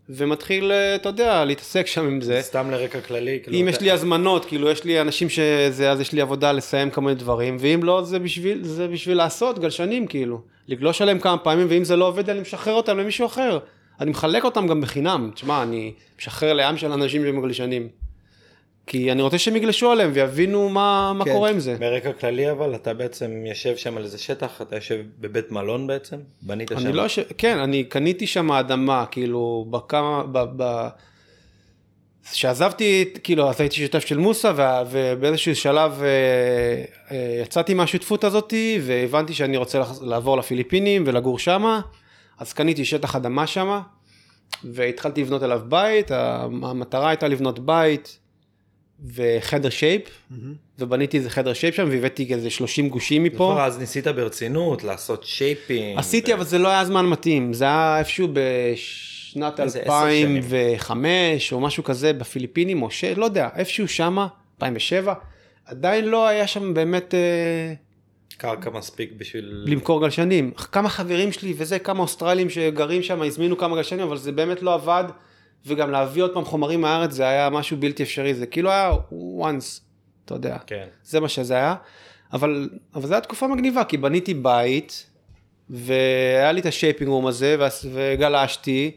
ומתחיל, אה, אתה יודע, להתעסק שם עם זה. סתם לרקע כללי. כאילו, אם אתה- יש לי הזמנות, כאילו יש לי אנשים שזה, אז יש לי עבודה לסיים כמה מיני דברים, ואם לא, זה בשביל, זה בשביל לעשות גלשנים, כאילו. לגלוש עליהם כמה פעמים, ואם זה לא עובד, אני משחרר אותם למישהו אחר. אני מחלק אותם גם בחינם. תשמע, אני משחרר לים של אנשים שהם גלשנים. כי אני רוצה שהם יגלשו עליהם ויבינו מה, מה כן. קורה עם זה. ברקע כללי אבל אתה בעצם יושב שם על איזה שטח, אתה יושב בבית מלון בעצם, בנית שם. אני לא, ש... כן, אני קניתי שם אדמה, כאילו, בכמה, ב... ב... שעזבתי, כאילו, אז הייתי שותף של מוסא, וה- ובאיזשהו שלב אה, אה, יצאתי מהשותפות הזאתי, והבנתי שאני רוצה לח- לעבור לפיליפינים ולגור שמה, אז קניתי שטח אדמה שמה, והתחלתי לבנות עליו בית, המטרה הייתה לבנות בית וחדר שייפ, ובניתי איזה חדר שייפ שם, והבאתי איזה 30 גושים מפה. נכון, אז ניסית ברצינות לעשות שייפים. עשיתי, אבל זה לא היה זמן מתאים, זה היה איפשהו בשנת איזה עשר שנים. 2005 או משהו כזה בפיליפינים, או ש... לא יודע, איפשהו שמה, 2007, עדיין לא היה שם באמת אה, קרקע מספיק בשביל... למכור גלשנים. כמה חברים שלי וזה, כמה אוסטרלים שגרים שם, הזמינו כמה גלשנים, אבל זה באמת לא עבד, וגם להביא עוד פעם חומרים מהארץ זה היה משהו בלתי אפשרי, זה כאילו היה once, אתה יודע. כן. זה מה שזה היה. אבל, אבל זו הייתה תקופה מגניבה, כי בניתי בית, והיה לי את ה shaping room הזה, וגלשתי,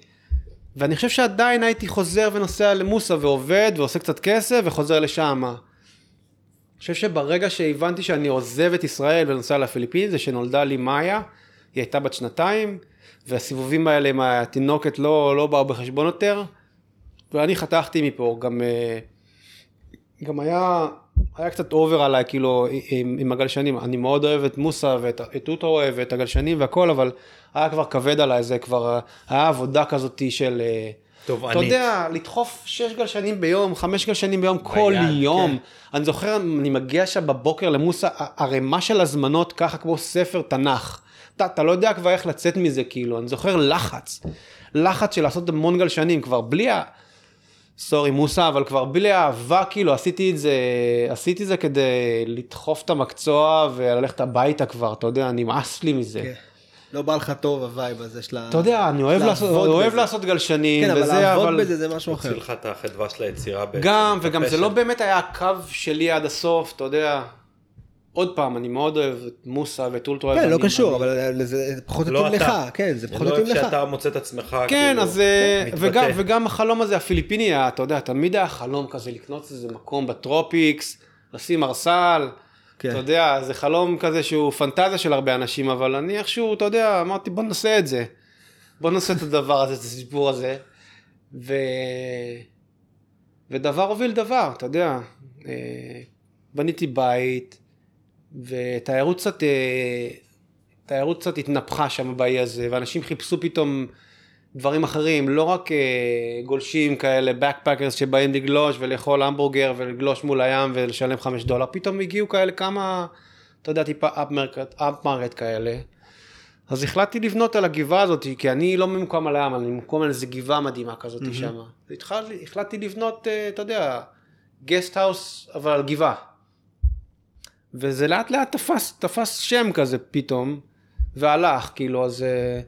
ואני חושב שעדיין הייתי חוזר ונוסע למוסא ועובד, ועושה קצת כסף, וחוזר לשם. אני חושב שברגע שהבנתי שאני עוזב את ישראל ונוסע לפיליפינים, זה שנולדה לי מאיה, היא הייתה בת שנתיים, והסיבובים האלה עם התינוקת לא, לא באו בחשבון יותר, ואני חתכתי מפה, גם, אה, גם היה, היה קצת אובר עליי, כאילו, עם, עם הגלשנים, אני מאוד אוהב את מוסא ואת את אוטו אוהב ואת הגלשנים והכל, אבל היה כבר כבד עליי, זה כבר, היה עבודה כזאת של... אה, תובענית. אתה יודע, לדחוף שש גלשנים ביום, חמש גלשנים ביום, כל ביד, יום. כן. אני זוכר, אני מגיע שם בבוקר למוסא, ערימה של הזמנות ככה כמו ספר תנ"ך. אתה, אתה לא יודע כבר איך לצאת מזה, כאילו, אני זוכר לחץ. לחץ של לעשות המון גלשנים, כבר בלי ה... sorry מוסא, אבל כבר בלי אהבה, כאילו, עשיתי את זה, עשיתי את זה כדי לדחוף את המקצוע וללכת הביתה כבר, אתה יודע, נמאס לי מזה. כן. לא בא לך טוב ה vibe הזה של ה... אתה יודע, אני אוהב לעשות, לעבוד אוהב. לעשות גלשנים, כן, אבל וזה, לעבוד אבל... בזה זה משהו אחר. הוציא לך את החדווה של היצירה. ב- גם, וגם זה. לא באמת היה הקו שלי עד הסוף, אתה יודע. עוד פעם, אני מאוד אוהב את מוסא ואת אולטרה. כן, לא קשור, אבל זה פחות לא מתאים לך. כן, זה פחות לא מתאים לך. שאתה מוצא את עצמך כן, כאילו, אז... אה. וגם, וגם החלום הזה, הפיליפיני, אתה יודע, תמיד היה חלום כזה לקנות איזה מקום ב tropics, לשים ארסל. כן. אתה יודע, זה חלום כזה שהוא פנטזיה של הרבה אנשים, אבל אני איכשהו, אתה יודע, אמרתי בוא נעשה את זה. בוא נעשה את הדבר הזה, את הסיפור הזה. ו... ודבר הוביל דבר, אתה יודע. אה, בניתי בית, ותיירות קצת, אה, תיירות קצת התנפחה שם באי הזה, ואנשים חיפשו פתאום דברים אחרים, לא רק אה, גולשים כאלה, backpackers שבאים לגלוש ולאכול המבורגר ולגלוש מול הים ולשלם חמש דולר, פתאום הגיעו כאלה כמה, אתה יודע, טיפה market כאלה. אז החלטתי לבנות על הגבעה הזאת, כי אני לא ממוקם על הים, אני ממוקם על איזה גבעה מדהימה כזאת mm-hmm. שם. החלטתי לבנות, אה, אתה יודע, guest house, אבל על גבעה. וזה לאט לאט תפס, תפס שם כזה פתאום, והלך, כאילו, אז... אה,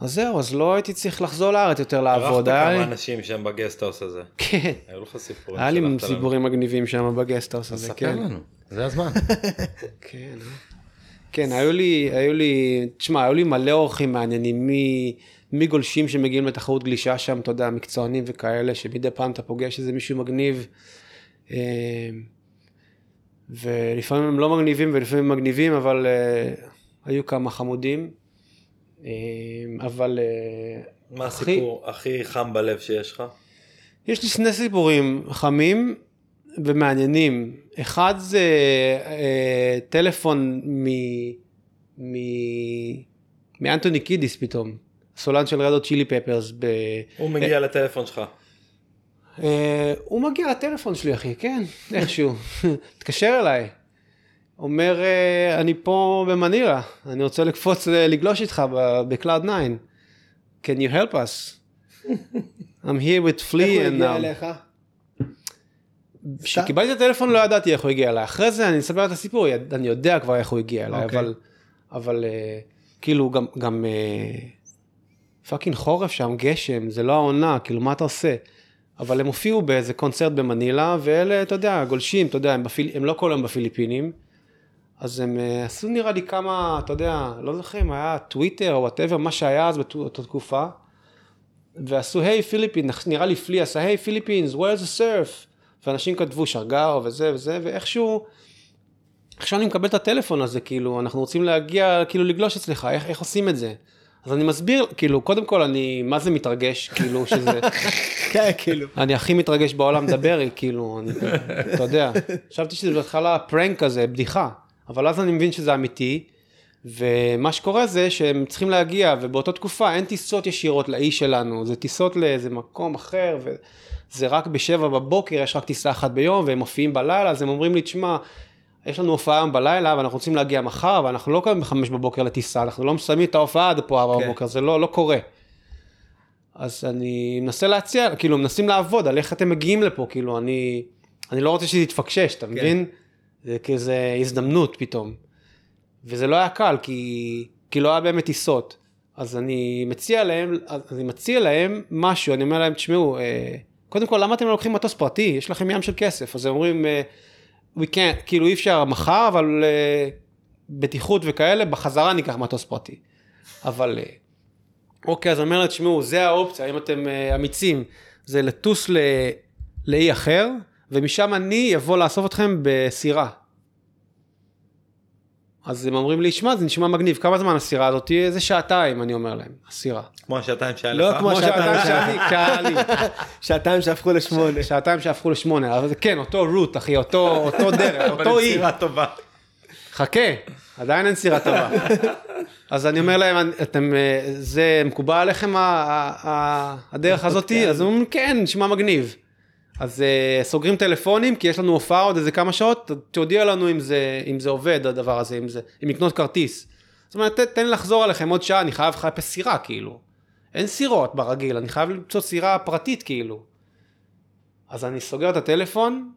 אז זהו, אז לא הייתי צריך לחזור לארץ יותר לעבוד. ערכת כמה אנשים שהם ב guest house הזה. כן, היו לך סיפורים. היה לי. סיפורים מגניבים שם ב guest house הזה, ספר כן. לנו, זה הזמן. כן, אה? כן, היו לי, היו לי, תשמע, היו לי מלא אורחים מעניינים, מ- מגולשים שמגיעים לתחרות גלישה שם, אתה יודע, מקצוענים וכאלה, שמדי פעם אתה פוגש איזה מישהו מגניב, אה, ולפעמים הם לא מגניבים ולפעמים הם מגניבים, אבל אה, היו כמה חמודים, אה, אבל... אה, מה הכי- הסיפור הכי חם בלב שיש לך? יש לי שני סיפורים חמים ומעניינים. אחד זה אה, טלפון מ... מ... מאנטוני קידיס פתאום, סולן של רדו צ'ילי פפרס. ב... הוא מגיע לטלפון שלך. אה, הוא מגיע לטלפון שלי אחי, כן, איכשהו. התקשר אליי. אומר, אה, אני פה במנילה, אני רוצה לקפוץ אה, לגלוש איתך ב-Cloud 9. Can you help us? I'm here with Flea איך הוא and... הגיע אום, אליך? כשקיבלתי את הטלפון לא ידעתי איך הוא הגיע אליי, אחרי זה אני אספר את הסיפור, אני יודע כבר איך הוא הגיע אליי, אוקיי. אבל, אבל כאילו גם, גם fucking חורף שם, גשם, זה לא העונה, כאילו מה אתה עושה? אבל הם הופיעו באיזה קונצרט במנילה, ואלה, אתה יודע, גולשים, אתה יודע, הם, בפיל... הם לא כל היום בפיליפינים, אז הם אה, עשו נראה לי כמה, אתה יודע, לא זוכר אם היה טוויטר או whatever, מה שהיה אז באותה תקופה, ועשו hi Philippine, נראה לי Flea עשה hi Philippines, where's the surf? ואנשים כתבו סיארגאו וזה וזה, ואיכשהו, עכשיו אני מקבל את הטלפון הזה, כאילו, אנחנו רוצים להגיע, כאילו, לגלוש אצלך, איך, איך עושים את זה? אז אני מסביר, כאילו, קודם כל אני, מה זה מתרגש, כאילו, שזה, כן, כאילו. אני הכי מתרגש בעולם לדבר, כאילו, אני, אתה יודע, חשבתי שזה בהתחלה פרנק כזה, בדיחה, אבל אז אני מבין שזה אמיתי, ומה שקורה זה שהם צריכים להגיע, ובאותה תקופה אין טיסות ישירות לאי שלנו, זה טיסות לאיזה מקום אחר, וזה רק בשבע בבוקר, יש רק טיסה אחת ביום, והם מופיעים בלילה, אז הם אומרים לי, תשמע, יש לנו הופעה היום בלילה, ואנחנו רוצים להגיע מחר, ואנחנו לא קמים בחמש בבוקר לטיסה, אנחנו לא מסיימים את ההופעה עד פה ארבע כן. בבוקר, זה לא, לא קורה. אז אני מנסה להציע, כאילו מנסים לעבוד על איך אתם מגיעים לפה, כאילו אני, אני לא רוצה שזה יתפקשש, אתה מבין? זה כזה הזדמנות פתאום. וזה לא היה קל, כי, כי לא היה באמת טיסות. אז אני מציע להם, אז אני מציע להם משהו, אני אומר להם, תשמעו, אה, קודם כל, למה אתם לא לוקחים מטוס פרטי? יש לכם ים של כסף. אז הם אומרים, אה, we can't, כאילו אי אפשר מחר, אבל אה, בטיחות וכאלה, בחזרה ניקח מטוס פרטי. אבל, אה, אוקיי, אז אני אומר להם, תשמעו, זה האופציה, אם אתם אה, אמיצים, זה לטוס לאי אחר, ומשם אני אבוא לאסוף אתכם בסירה. אז הם אומרים לי, שמע, זה נשמע מגניב, כמה זמן הסירה הזאת? איזה שעתיים, אני אומר להם, הסירה. כמו השעתיים שהיה לא לך. כמו שעתיים שאני, שהיה לי. שעתיים שהפכו לשמונה. שעתיים שהפכו לשמונה, אבל כן, אותו רוט, אחי, אותו, אותו דרך, אבל אותו אי. סירה טובה. חכה, עדיין אין סירה טובה. אז אני אומר להם, אתם, אה, זה מקובל עליכם הדרך הזאתי? אז הם אומרים, כן, נשמע מגניב. אז אה, סוגרים טלפונים, כי יש לנו הופעה עוד איזה כמה שעות, תודיע לנו אם זה, אם זה עובד הדבר הזה, אם, זה, אם לקנות כרטיס. זאת אומרת, ת- תן לחזור עליכם עוד שעה, אני חייב לחפש סירה, כאילו. אין סירות ברגיל, אני חייב למצוא סירה פרטית, כאילו. אז אני סוגר את הטלפון,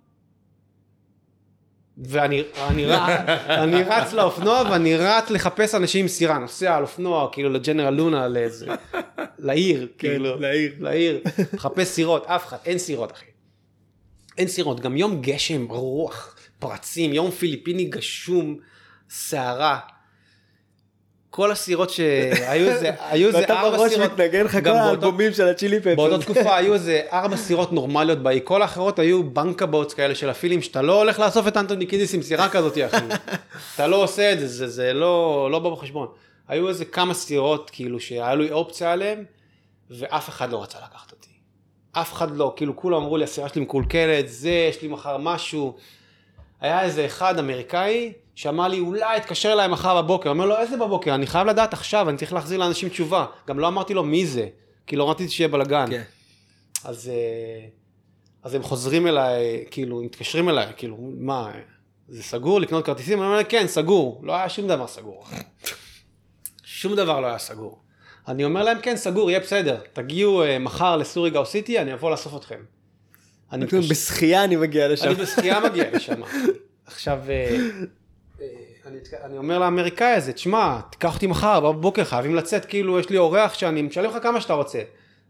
ואני אני, אני רץ לאופנוע ואני רץ לחפש אנשים עם סירה, נוסע על אופנוע, כאילו לג'נרל לונה, לאיזה, לעיר, כאילו, לעיר. לעיר, מחפש סירות, אף אחד, אין סירות אחי. אין סירות, גם יום גשם, רוח, פרצים, יום פיליפיני גשום, סערה. כל הסירות שהיו איזה, היו איזה ואתה ארבע בראש סירות, מתנגן לך כל האלבומים של הצ'ילי פפר. באותה תקופה היו איזה ארבע סירות נורמליות באי, כל האחרות היו בנקה בוטס כאלה של הפילים, שאתה לא הולך לאסוף את אנטוני קידיס עם סירה כזאת, אחי. אתה לא עושה את זה, זה, זה לא, לא בא בחשבון. היו איזה כמה סירות, כאילו, שהיה לי אופציה עליהן, ואף אחד לא רצה לקחת. אף אחד לא, כאילו, כולם אמרו לי, הסירה שלי מקולקלת, זה, יש לי מחר משהו. היה איזה אחד אמריקאי, שאמר לי, אולי אתקשר אליי מחר בבוקר. אומר לו, איזה בבוקר? אני חייב לדעת עכשיו, אני צריך להחזיר לאנשים תשובה. גם לא אמרתי לו מי זה, כי לא רציתי שיהיה בלאגן. כן. אז, אה, אז הם חוזרים אליי, כאילו, מתקשרים אליי, כאילו, מה, זה סגור לקנות כרטיסים? אני אומר, כן, סגור. לא היה שום דבר סגור. שום דבר לא היה סגור. אני אומר להם, כן, סגור, יהיה בסדר. תגיעו אה, מחר לסוריגאו סיטי, אני אבוא לאסוף אתכם. אני מתקשר- בשחייה אני מגיע לשם. אני בשחייה מגיע לשם. עכשיו, אה, אה, אני, אני אומר לאמריקאי הזה, תשמע, תיקח אותי מחר, בבוקר, חייבים לצאת, כאילו, יש לי אורח שאני משלם לך כמה שאתה רוצה.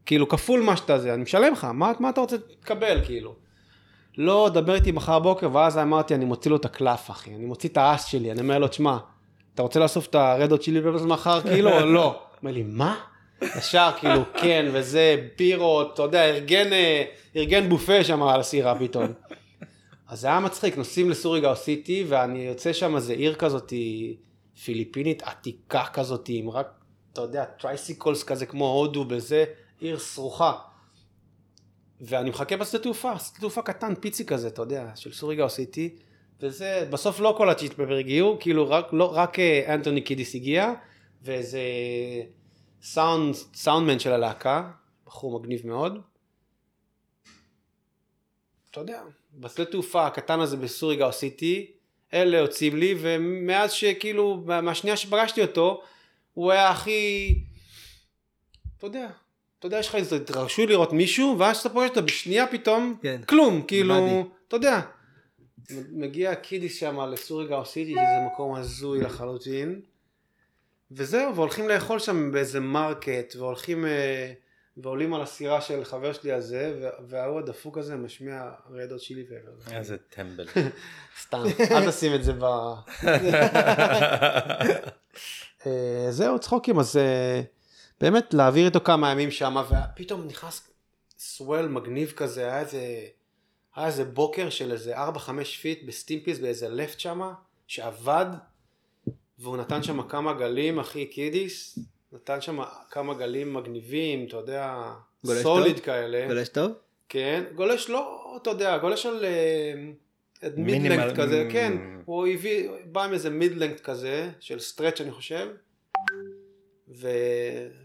כאילו, כפול מה שאתה זה, אני משלם לך, מה, מה אתה רוצה לקבל, כאילו? לא, דבר איתי מחר בבוקר, ואז אמרתי, אני מוציא לו את הקלף, אחי, אני מוציא את האס שלי, אני אומר לו, תשמע, אתה רוצה לאסוף את הרד הוט צ'ילי מחר, כאילו, או לא? אומר לי, מה? ישר, כאילו, כן, וזה, בירות, אתה יודע, ארגן, אה, ארגן בופה שם על הסירה פתאום. אז זה היה מצחיק, נוסעים לסוריגאו סיטי, ואני יוצא שם איזה עיר כזאת פיליפינית עתיקה כזאת, עם רק, אתה יודע, tricycles כזה כמו הודו בזה, עיר סרוכה. ואני מחכה בשדה תעופה, שדה תעופה קטן, פיצי כזה, אתה יודע, של סוריגאו סיטי, וזה, בסוף לא כל הצ'יטפבר הגיעו, כאילו רק, לא, רק אה, אנטוני קידיס הגיע, ואיזה סאונד, סאונדמן של הלהקה, בחור מגניב מאוד. אתה יודע, בשדה תעופה הקטן הזה בסוריגאו סיטי, אלה יוצאים לי, ומאז שכאילו, מהשנייה שפגשתי אותו, הוא היה הכי, אתה יודע, אתה יודע, יש לך איזה התרשו לראות מישהו, ואז שאתה פוגש אותו בשנייה פתאום, כן. כלום, כאילו, מדהים. אתה יודע. מגיע קידיס שם לסוריגאו סיטי, שזה מקום הזוי לחלוטין, וזהו, והולכים לאכול שם באיזה market, והולכים, אה, ועולים על הסירה של חבר שלי הזה, וההוא הדפוק הזה משמיע רד הוט צ'ילי ועבר. איזה טמבל. סתם, אל תשים את זה ב... אה, זהו, צחוקים, אז אה, באמת להעביר איתו כמה ימים שם, ופתאום נכנס swell מגניב כזה, היה איזה, היה איזה בוקר של איזה 4-5 feet ב Stimpys באיזה left שם, שעבד, והוא נתן שם כמה גלים, אחי קידיס, נתן שם כמה גלים מגניבים, אתה יודע, גולש solid טוב? כאלה. גולש טוב? כן, גולש לא, אתה יודע, גולש על מינימל- mid-length כזה, מ- כן, הוא הביא, בא עם איזה mid-length כזה, של Stretch אני חושב, ו...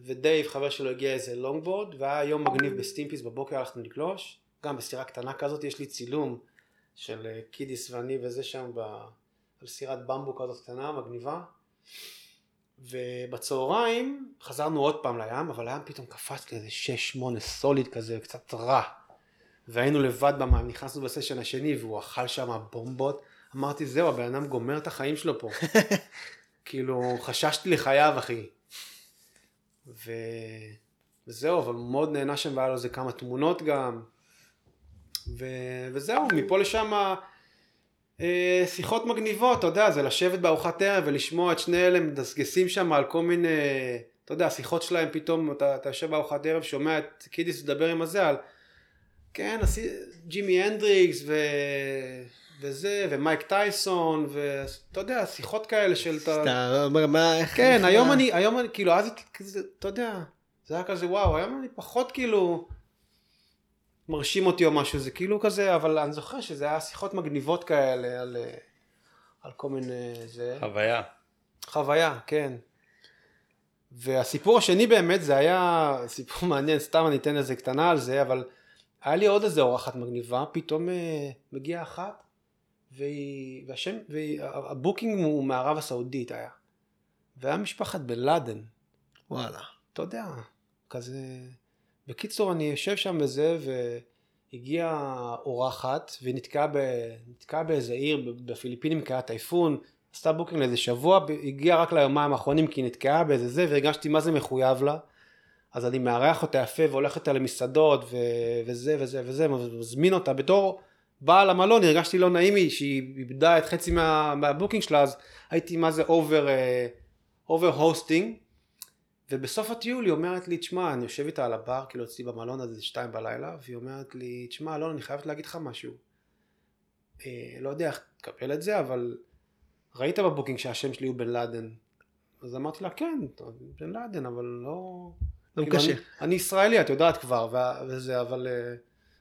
ודייב חבר שלו הגיע איזה לונגבורד, והיה יום מגניב ב Stimpy's בבוקר הלכנו לגלוש, גם בסירה קטנה כזאת, יש לי צילום של אה, קידיס ואני וזה שם ב... על סירת במבו כזאת קטנה, מגניבה. ובצהריים חזרנו עוד פעם לים, אבל הים פתאום קפץ לי איזה 6-8 solid כזה, קצת רע. והיינו לבד במים, נכנסנו בסשן השני והוא אכל שם בומבות. אמרתי, זהו, הבן אדם גומר את החיים שלו פה. כאילו, חששתי לחייו, אחי. ו... וזהו, אבל מאוד נהנה שם והיה לו איזה כמה תמונות גם. ו... וזהו, מפה לשם שיחות מגניבות, אתה יודע, זה לשבת בארוחת ערב ולשמוע את שני אלה מדסגסים שם על כל מיני, אתה יודע, השיחות שלהם פתאום, אתה, אתה יושב בארוחת ערב, שומע את קידיס מדבר עם הזה על, כן, ג'ימי הנדריקס ו... וזה, ומייק טייסון, ואתה יודע, שיחות כאלה של... אתה אומר מה, איך... כן, היום אני, היום אני, כאילו, אז אתה יודע, זה היה כזה וואו, היום אני פחות כאילו מרשים אותי או משהו, זה כאילו כזה, אבל אני זוכר שזה היה שיחות מגניבות כאלה על, אה, על כל מיני, זה, חוויה. חוויה, כן. והסיפור השני באמת זה היה סיפור מעניין, סתם אני אתן איזה קטנה על זה, אבל היה לי עוד איזה אורחת מגניבה, פתאום אה, מגיעה אחת, והיא, והשם, והיא, ה booking הוא מערב הסעודית היה. והיה משפחת בן לאדן, וואלה. אתה יודע, כזה... בקיצור, אני יושב שם בזה, והגיעה אורחת, והיא נתקעה, ב... נתקעה באיזה עיר בפיליפינים, כי היה טייפון, עשתה booking לאיזה שבוע, הגיעה רק ליומיים האחרונים, כי היא נתקעה באיזה זה, והרגשתי מה זה מחויב לה. אז אני מארח אותה יפה, והולך איתה למסעדות, ו... וזה וזה וזה, מזמין אותה בתור בעל המלון, הרגשתי לא נעים לי, שהיא איבדה את חצי מה... מה booking שלה, אז הייתי מה זה over, over hosting. ובסוף הטיול היא אומרת לי, תשמע, אני יושב איתה על הבר, כאילו אצלי במלון הזה, זה שתיים בלילה, והיא אומרת לי, תשמע, אלון, אני חייבת להגיד לך משהו. אה, לא יודע איך תקבל את זה, אבל ראית ב booking שהשם שלי הוא בן לאדן. אז אמרתי לה, כן, בן לאדן, אבל לא... לא כאילו, מקשר. אני, אני ישראלי, את יודעת כבר, וה- וזה, אבל אה,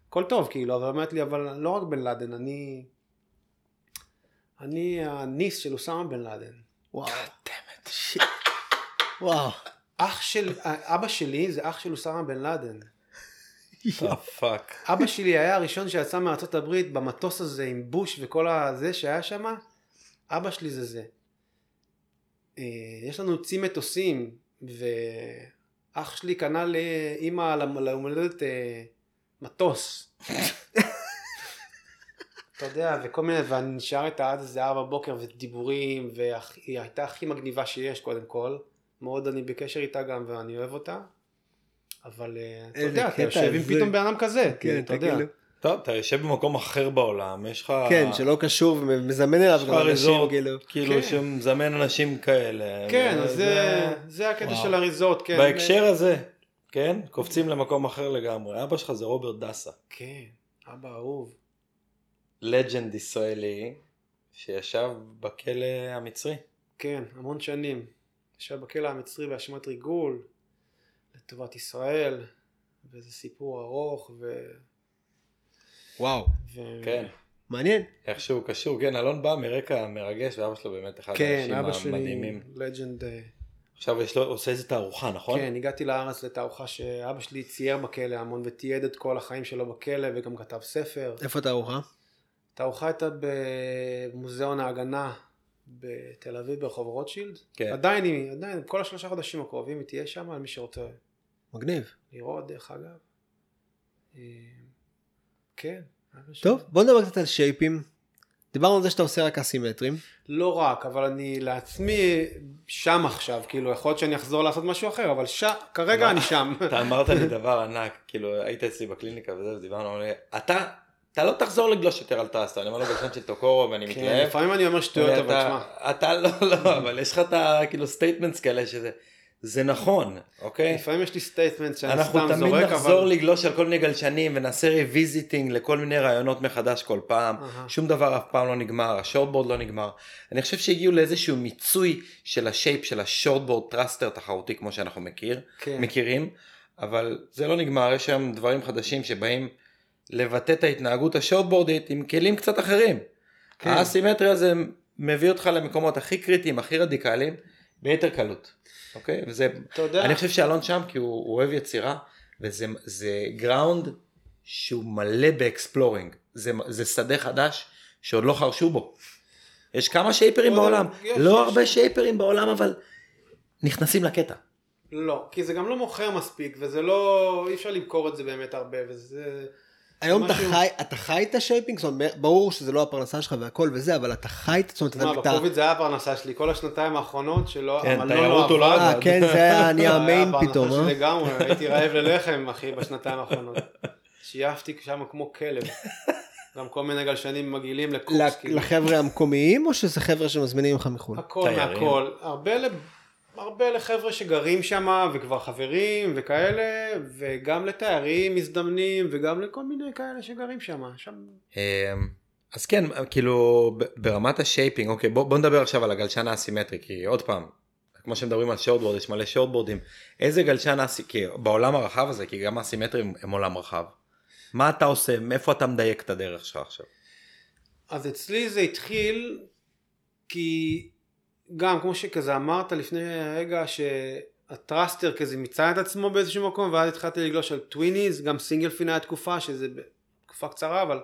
הכל טוב, כאילו, אבל אומרת לי, אבל לא רק בן לאדן, אני... אני ה niece של אוסאמה בן לאדן. וואו. וואו. אח של, אבא שלי זה אח של אוסאמה בן לאדן. fuck. אבא שלי היה הראשון שיצא מארצות הברית במטוס הזה עם בוש וכל הזה שהיה שם, אבא שלי זה זה. אה, יש לנו צי מטוסים, ואח שלי קנה לאימא ליום הולדת אה, מטוס. אתה יודע, וכל מיני, ואני נשאר איתה עד איזה ארבע בוקר ודיבורים, והיא הייתה הכי מגניבה שיש קודם כל. מאוד אני בקשר איתה גם ואני אוהב אותה. אבל אה, אתה יודע, אתה יושב עם. פתאום בן אדם כזה, כן, אתה יודע. כאילו. טוב, אתה יושב במקום אחר בעולם, יש לך... כן, שלא קשור ומזמן אליו גם אנשים, כאילו. כאילו כן. שמזמן אנשים כאלה. כן, זה- זה הקטע. של הריזורט, כן. בהקשר הזה, כן, קופצים למקום אחר לגמרי. אבא שלך זה רוברט דסה, כן, אבא אהוב. לג'נד ישראלי, שישב בכלא המצרי. כן, המון שנים. ישב בכלא המצרי באשמת ריגול, לטובת ישראל, וזה סיפור ארוך, ו... וואו, ו... כן. מעניין. איכשהו קשור, כן, אלון בא מרקע מרגש, ואבא שלו באמת אחד כן, האנשים אבא שלי המדהימים. לג'נד. אה, עכשיו יש לו, עושה איזה תערוכה, נכון? כן, הגעתי לארץ לתערוכה שאבא שלי צייר בכלא המון ותיעד את כל החיים שלו בכלא וגם כתב ספר. איפה התערוכה? התערוכה הייתה במוזיאון ההגנה בתל אביב ברחוב רוטשילד. כן. עדיין היא, עדיין, כל השלושה חודשים הקרובים היא תהיה שם, על מי שרוצה מגניב. לראות דרך אגב. אה, כן. טוב, בוא נדבר קצת על שייפים. דיברנו על זה שאתה עושה רק אסימטרים. לא רק, אבל אני לעצמי שם עכשיו, כאילו, יכול להיות שאני אחזור לעשות משהו אחר, אבל ש... כרגע אני שם. אתה אמרת לי דבר ענק, כאילו היית אצלי בקליניקה וזה, ודיברנו, אתה, אתה לא תחזור לגלוש יותר על thruster, אני אומר לו גלשן של Tokoro ואני כן, מתלהב. לפעמים אני אומר שטויות, אבל תשמע, אתה לא, לא, אבל יש לך את. כאילו statements כאלה שזה, זה נכון, אוקיי? לפעמים יש לי statement שאני אנחנו סתם תמיד זורק, נחזור אבל... לגלוש על כל מיני גלשנים ונעשה revisiting לכל מיני רעיונות מחדש כל פעם. שום דבר אף פעם לא נגמר, ה shortboard לא נגמר. אני חושב שהגיעו לאיזשהו מיצוי של ה shape של ה shortboard thruster תחרותי כמו שאנחנו מכיר, כן. מכירים, אבל זה לא נגמר, יש היום דברים חדשים שבאים לבטא את ההתנהגות השורטבורדית עם כלים קצת אחרים. כן. האסימטריה זה מביא אותך למקומות הכי קריטיים, הכי רדיקליים, ביתר קלות. אוקיי? וזה, יודע, אני חושב שאלון שם כי הוא, הוא אוהב יצירה, וזה זה ground שהוא מלא ב exploring. זה, זה שדה חדש שעוד לא חרשו בו. יש כמה שייפרים בעולם, יש, לא יש. הרבה שייפרים בעולם, אבל נכנסים לקטע. לא, כי זה גם לא מוכר מספיק, וזה לא, אי אפשר למכור את זה באמת הרבה, וזה... היום אתה משהו- חי, אתה חי את ה shaping? זאת אומרת, ברור שזה לא הפרנסה שלך והכל וזה, אבל אתה חי את זאת אומרת, אתה... בקוביד זה היה הפרנסה שלי, כל השנתיים האחרונות שלא, כן, המלון תיירות לא. עבד. אה, כן, זה היה נהיה ה main זה היה פתאום, הפרנסה אה? שלי לגמרי, הייתי רעב ללחם, אחי, בשנתיים האחרונות. שייפתי שם כמו כלב. גם כל מיני גלשנים מגעילים לקורס, כאילו. לחבר'ה המקומיים, או שזה חבר'ה שמזמינים ממך מחו"ל? הכל. מהכל. הרבה. הרבה לחבר'ה שגרים שם וכבר חברים וכאלה, וגם לתיירים מזדמנים, וגם לכל מיני כאלה שגרים שם. שם... אמ, אז כן, כאילו ברמת ה shaping, אוקיי, בוא, בוא נדבר עכשיו על הגלשן האסימטרי, כי עוד פעם, כמו שמדברים על shortboard, יש מלא שורטבורדים, איזה גלשן אסי, כי בעולם הרחב הזה, כי גם האסימטרים הם עולם רחב, מה אתה עושה, מאיפה אתה מדייק את הדרך שלך עכשיו? אז אצלי זה התחיל כי גם כמו שכזה אמרת לפני רגע שה thruster כזה מיצה את עצמו באיזשהו מקום ואז התחלתי לגלוש על twinnies גם single fin היה תקופה שזה תקופה קצרה אבל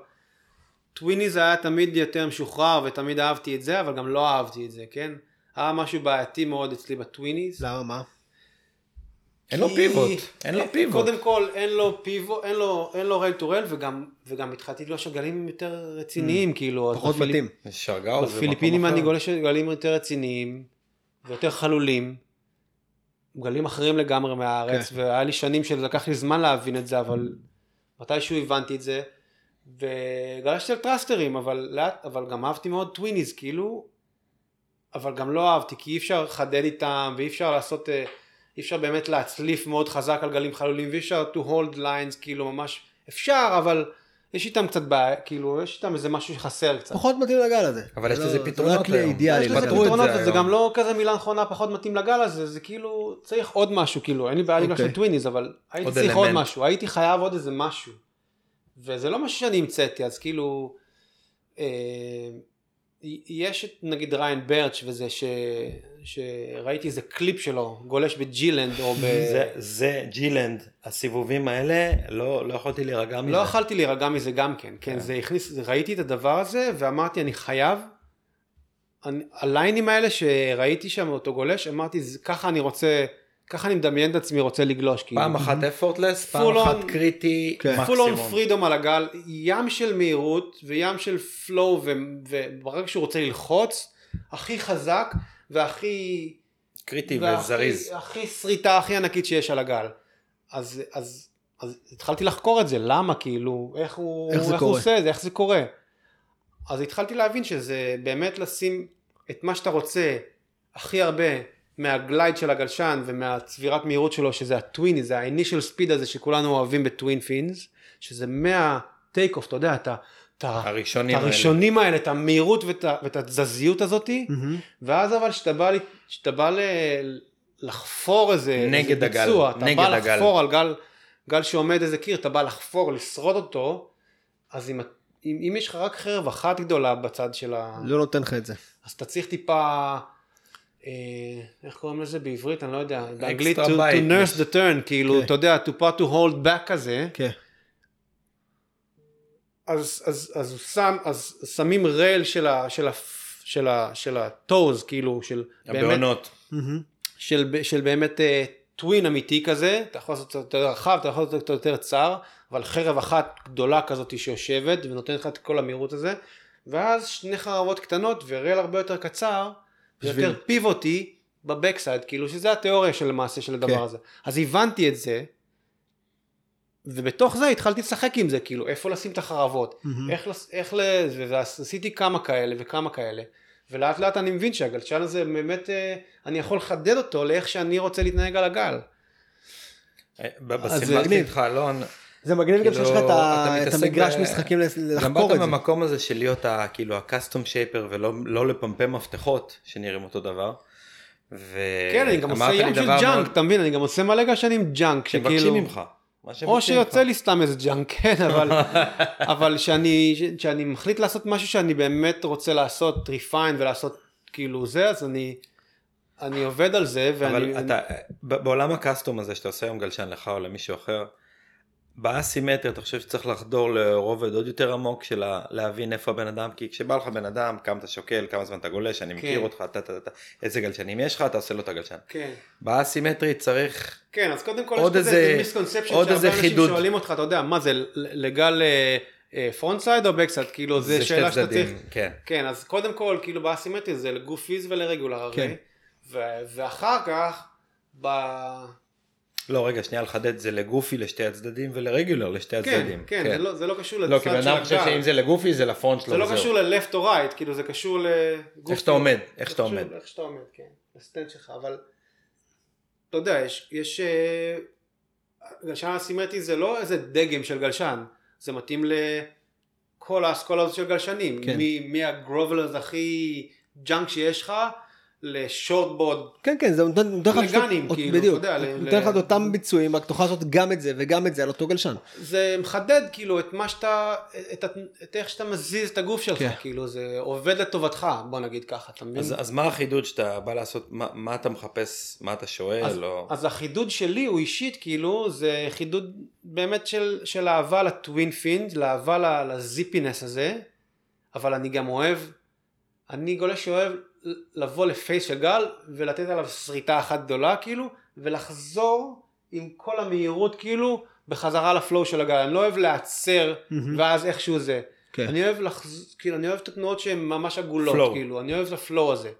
twinnies היה תמיד יותר משוחרר ותמיד אהבתי את זה אבל גם לא אהבתי את זה כן? היה משהו בעייתי מאוד אצלי ב twinnies. למה? מה? אין לו pivot, אין לו pivot. קודם כל אין לו pivot, אין לו, אין לו rail to rail וגם, וגם התחלתי לגלוש על גלים יותר רציניים כאילו. אז פחות מתאים. בפיליפינים אני. גולש על גלים יותר רציניים ויותר חלולים. גלים אחרים לגמרי מהארץ כן. והיה לי שנים שלקח לי זמן להבין את זה אבל מתישהו הבנתי את זה וגלשתי על טרסטרים אבל לאט אבל גם אהבתי מאוד טוויניז כאילו אבל גם לא אהבתי כי אי אפשר לחדד איתם ואי אפשר לעשות אה, אי אפשר באמת להצליף מאוד חזק על גלים חלולים ואי אפשר to hold lines כאילו ממש אפשר אבל יש איתם קצת בעיה כאילו יש איתם איזה משהו שחסר קצת. פחות מתאים לגל הזה. אבל יש זה לזה לא- פתרונות לא היום. יש לזה פתרונות זה וזה. גם לא כזה מילה נכונה פחות מתאים לגל הזה זה כאילו צריך עוד משהו כאילו אין לי בעיה לגלוש אוקיי. על twinnies אבל הייתי צריך עוד. משהו הייתי חייב עוד איזה משהו וזה לא משהו שאני המצאתי אז כאילו אה, יש את נגיד Ryan Burch וזה ש... שראיתי איזה קליפ שלו גולש ב G-Land או ב... זה, זה G-Land, הסיבובים האלה, לא, לא יכולתי להירגע מזה. לא יכלתי להירגע מזה גם כן, כן, זה הכניס, זה- ראיתי את הדבר הזה ואמרתי אני חייב, אני, הליינים האלה שראיתי שם אותו גולש, אמרתי "זה- ככה אני רוצה, ככה אני מדמיין את עצמי רוצה לגלוש. כאילו. פעם אחת אפורטלס, פעם Full אחת on- קריטי, כן. פול און מקסימום. פרידום על הגל, ים של מהירות וים של פלואו, וברגע שהוא רוצה ללחוץ, הכי חזק והכי... קריטי והכי- וזריז. הכי שריטה הכי ענקית שיש על הגל. אז, אז, אז התחלתי לחקור את זה, למה כאילו, איך הוא, איך איך? הוא עושה את זה, איך זה קורה. אז התחלתי להבין שזה באמת לשים את מה שאתה רוצה הכי הרבה מה glide של הגלשן ומהצבירת מהירות שלו שזה ה twin, זה ה-initial speed הזה שכולנו אוהבים ב twin fins, שזה מה take off, אתה יודע, אתה, אתה, הראשונים את האלה. הראשונים האלה, את המהירות ואת, ואת התזזיות הזאתי, ואז אבל כשאתה בא, ל- כשאתה בא ל, לחפור איזה, נגד איזה הגל, ביצוע, אתה נגד בא הגל. לחפור על גל, גל שעומד איזה קיר, אתה בא לחפור, לשרוד אותו, אז אם, אם, אם יש לך רק חרב אחת גדולה בצד של ה... לא נותן לך את זה. אז אתה צריך טיפה, אה, איך קוראים לזה בעברית? אני לא יודע, באנגלית, to, to nurse the turn, כאילו, כן. אתה יודע, טיפה to hold back כזה, כן. אז, אז, אז, הוא שם, אז שמים רייל של ה... של ה... של ה... של הטוז, כאילו, של באמת, הבעונות. של, של באמת אה, טווין אמיתי כזה, אתה יכול לעשות אותו יותר רחב, אתה יכול לעשות אותו יותר צר, אבל חרב אחת גדולה כזאת שיושבת ונותנת לך את כל המהירות הזה, ואז שני חרבות קטנות ורייל הרבה יותר קצר, בשביל- ויותר פיבוטי בבקסייד, כאילו שזה התיאוריה של למעשה של הדבר כן. הזה. אז הבנתי את זה, ובתוך זה התחלתי לשחק עם זה, כאילו איפה לשים את החרבות, איך, לס- איך ל... ועשיתי כמה כאלה וכמה כאלה. ולאט לאט אני מבין שהגלשן הזה באמת, אה, אני יכול לחדד אותו לאיך שאני רוצה להתנהג על הגל. אה, ב- אז זה בשיחה שלי מגניב. איתך, אלון, זה מגניב גם כאילו, שיש לך את מתעסק המגרש ב- משחקים גם לחקור באת את זה. במקום הזה של להיות ה- כאילו ה custom shaper ולא לא לפמפם מפתחות שנראים אותו דבר. כן, אני גם עושה ים של junk, מאוד- אתה מבין? אני גם עושה מלא גלשנים junk, שכאילו... ממך. או שיוצא. לי סתם איזה junk, כן, אבל, אבל שאני, שאני מחליט לעשות משהו שאני באמת רוצה לעשות refine ולעשות כאילו זה, אז אני, אני עובד על זה, ואני... אבל אתה, ב- בעולם ה custom הזה שאתה עושה היום גלשן לך או למישהו אחר, באסימטריה אתה חושב שצריך לחדור לרובד עוד יותר עמוק של להבין איפה הבן אדם, כי כשבא לך בן אדם, כמה אתה שוקל, כמה זמן אתה גולש, אני מכיר כן. אותך, אתה, אתה, אתה, איזה גלשנים יש לך, אתה עושה לו את הגלשן. כן. באסימטרי צריך, כן, אז קודם כל עוד איזה- מיסקונספציה עוד איזה חידוד. שואלים אותך, אתה יודע, מה זה, לגל front side או backside? כאילו, זה שתי שאלה שאתה צריך... כן. כן, אז קודם כל, כאילו באסימטרי זה ל goofies ול regular הרי, כן. ו- ואחר כך, ב... לא רגע שנייה לחדד זה לגופי לשתי הצדדים ולרגולר לשתי כן, הצדדים. כן, זה לא- זה לא קשור לא, כי בן לצד של אדם חושב הגל. שאם זה לגופי זה לפרונט שלו זה לא. קשור ל-left או right, כאילו זה קשור לגוף... איך שאתה עומד, איך שאתה עומד. איך שאתה עומד, כן, לסטנד שלך, אבל אתה יודע, יש, יש אה, גלשן אסימטרי זה לא איזה דגם של גלשן, זה מתאים לכל האסכולה הזאת של גלשנים, כן. מה grovelers הכי junk שיש לך, ל shortboard, כן, כן, זה נותן לך לגנים, אות- כאילו, בדיוק, אתה יודע, נותן לך את אותם ביצועים, רק תוכל לעשות גם את זה וגם את זה על אותו גלשן. זה מחדד כאילו את מה שאתה, את, את, את איך שאתה מזיז את הגוף שלך, כן. כאילו זה עובד לטובתך, בוא נגיד ככה, אתה מבין? אז, אז מה החידוד שאתה בא לעשות, מה, מה אתה מחפש, מה אתה שואל, אז, או... אז החידוד שלי הוא אישית כאילו זה חידוד באמת של, של אהבה ל twin finned, לאהבה ל- לזיפינס הזה, אבל אני גם אוהב, אני גולש שאוהב לבוא ל face של גל ולתת עליו שריטה אחת גדולה כאילו, ולחזור עם כל המהירות כאילו בחזרה ל flow של הגל, אני לא אוהב להיעצר ואז איכשהו זה. כן. אני אוהב לחז... כאילו אני אוהב את התנועות שהן ממש עגולות, Flow. כאילו, אני אוהב את ה flow הזה.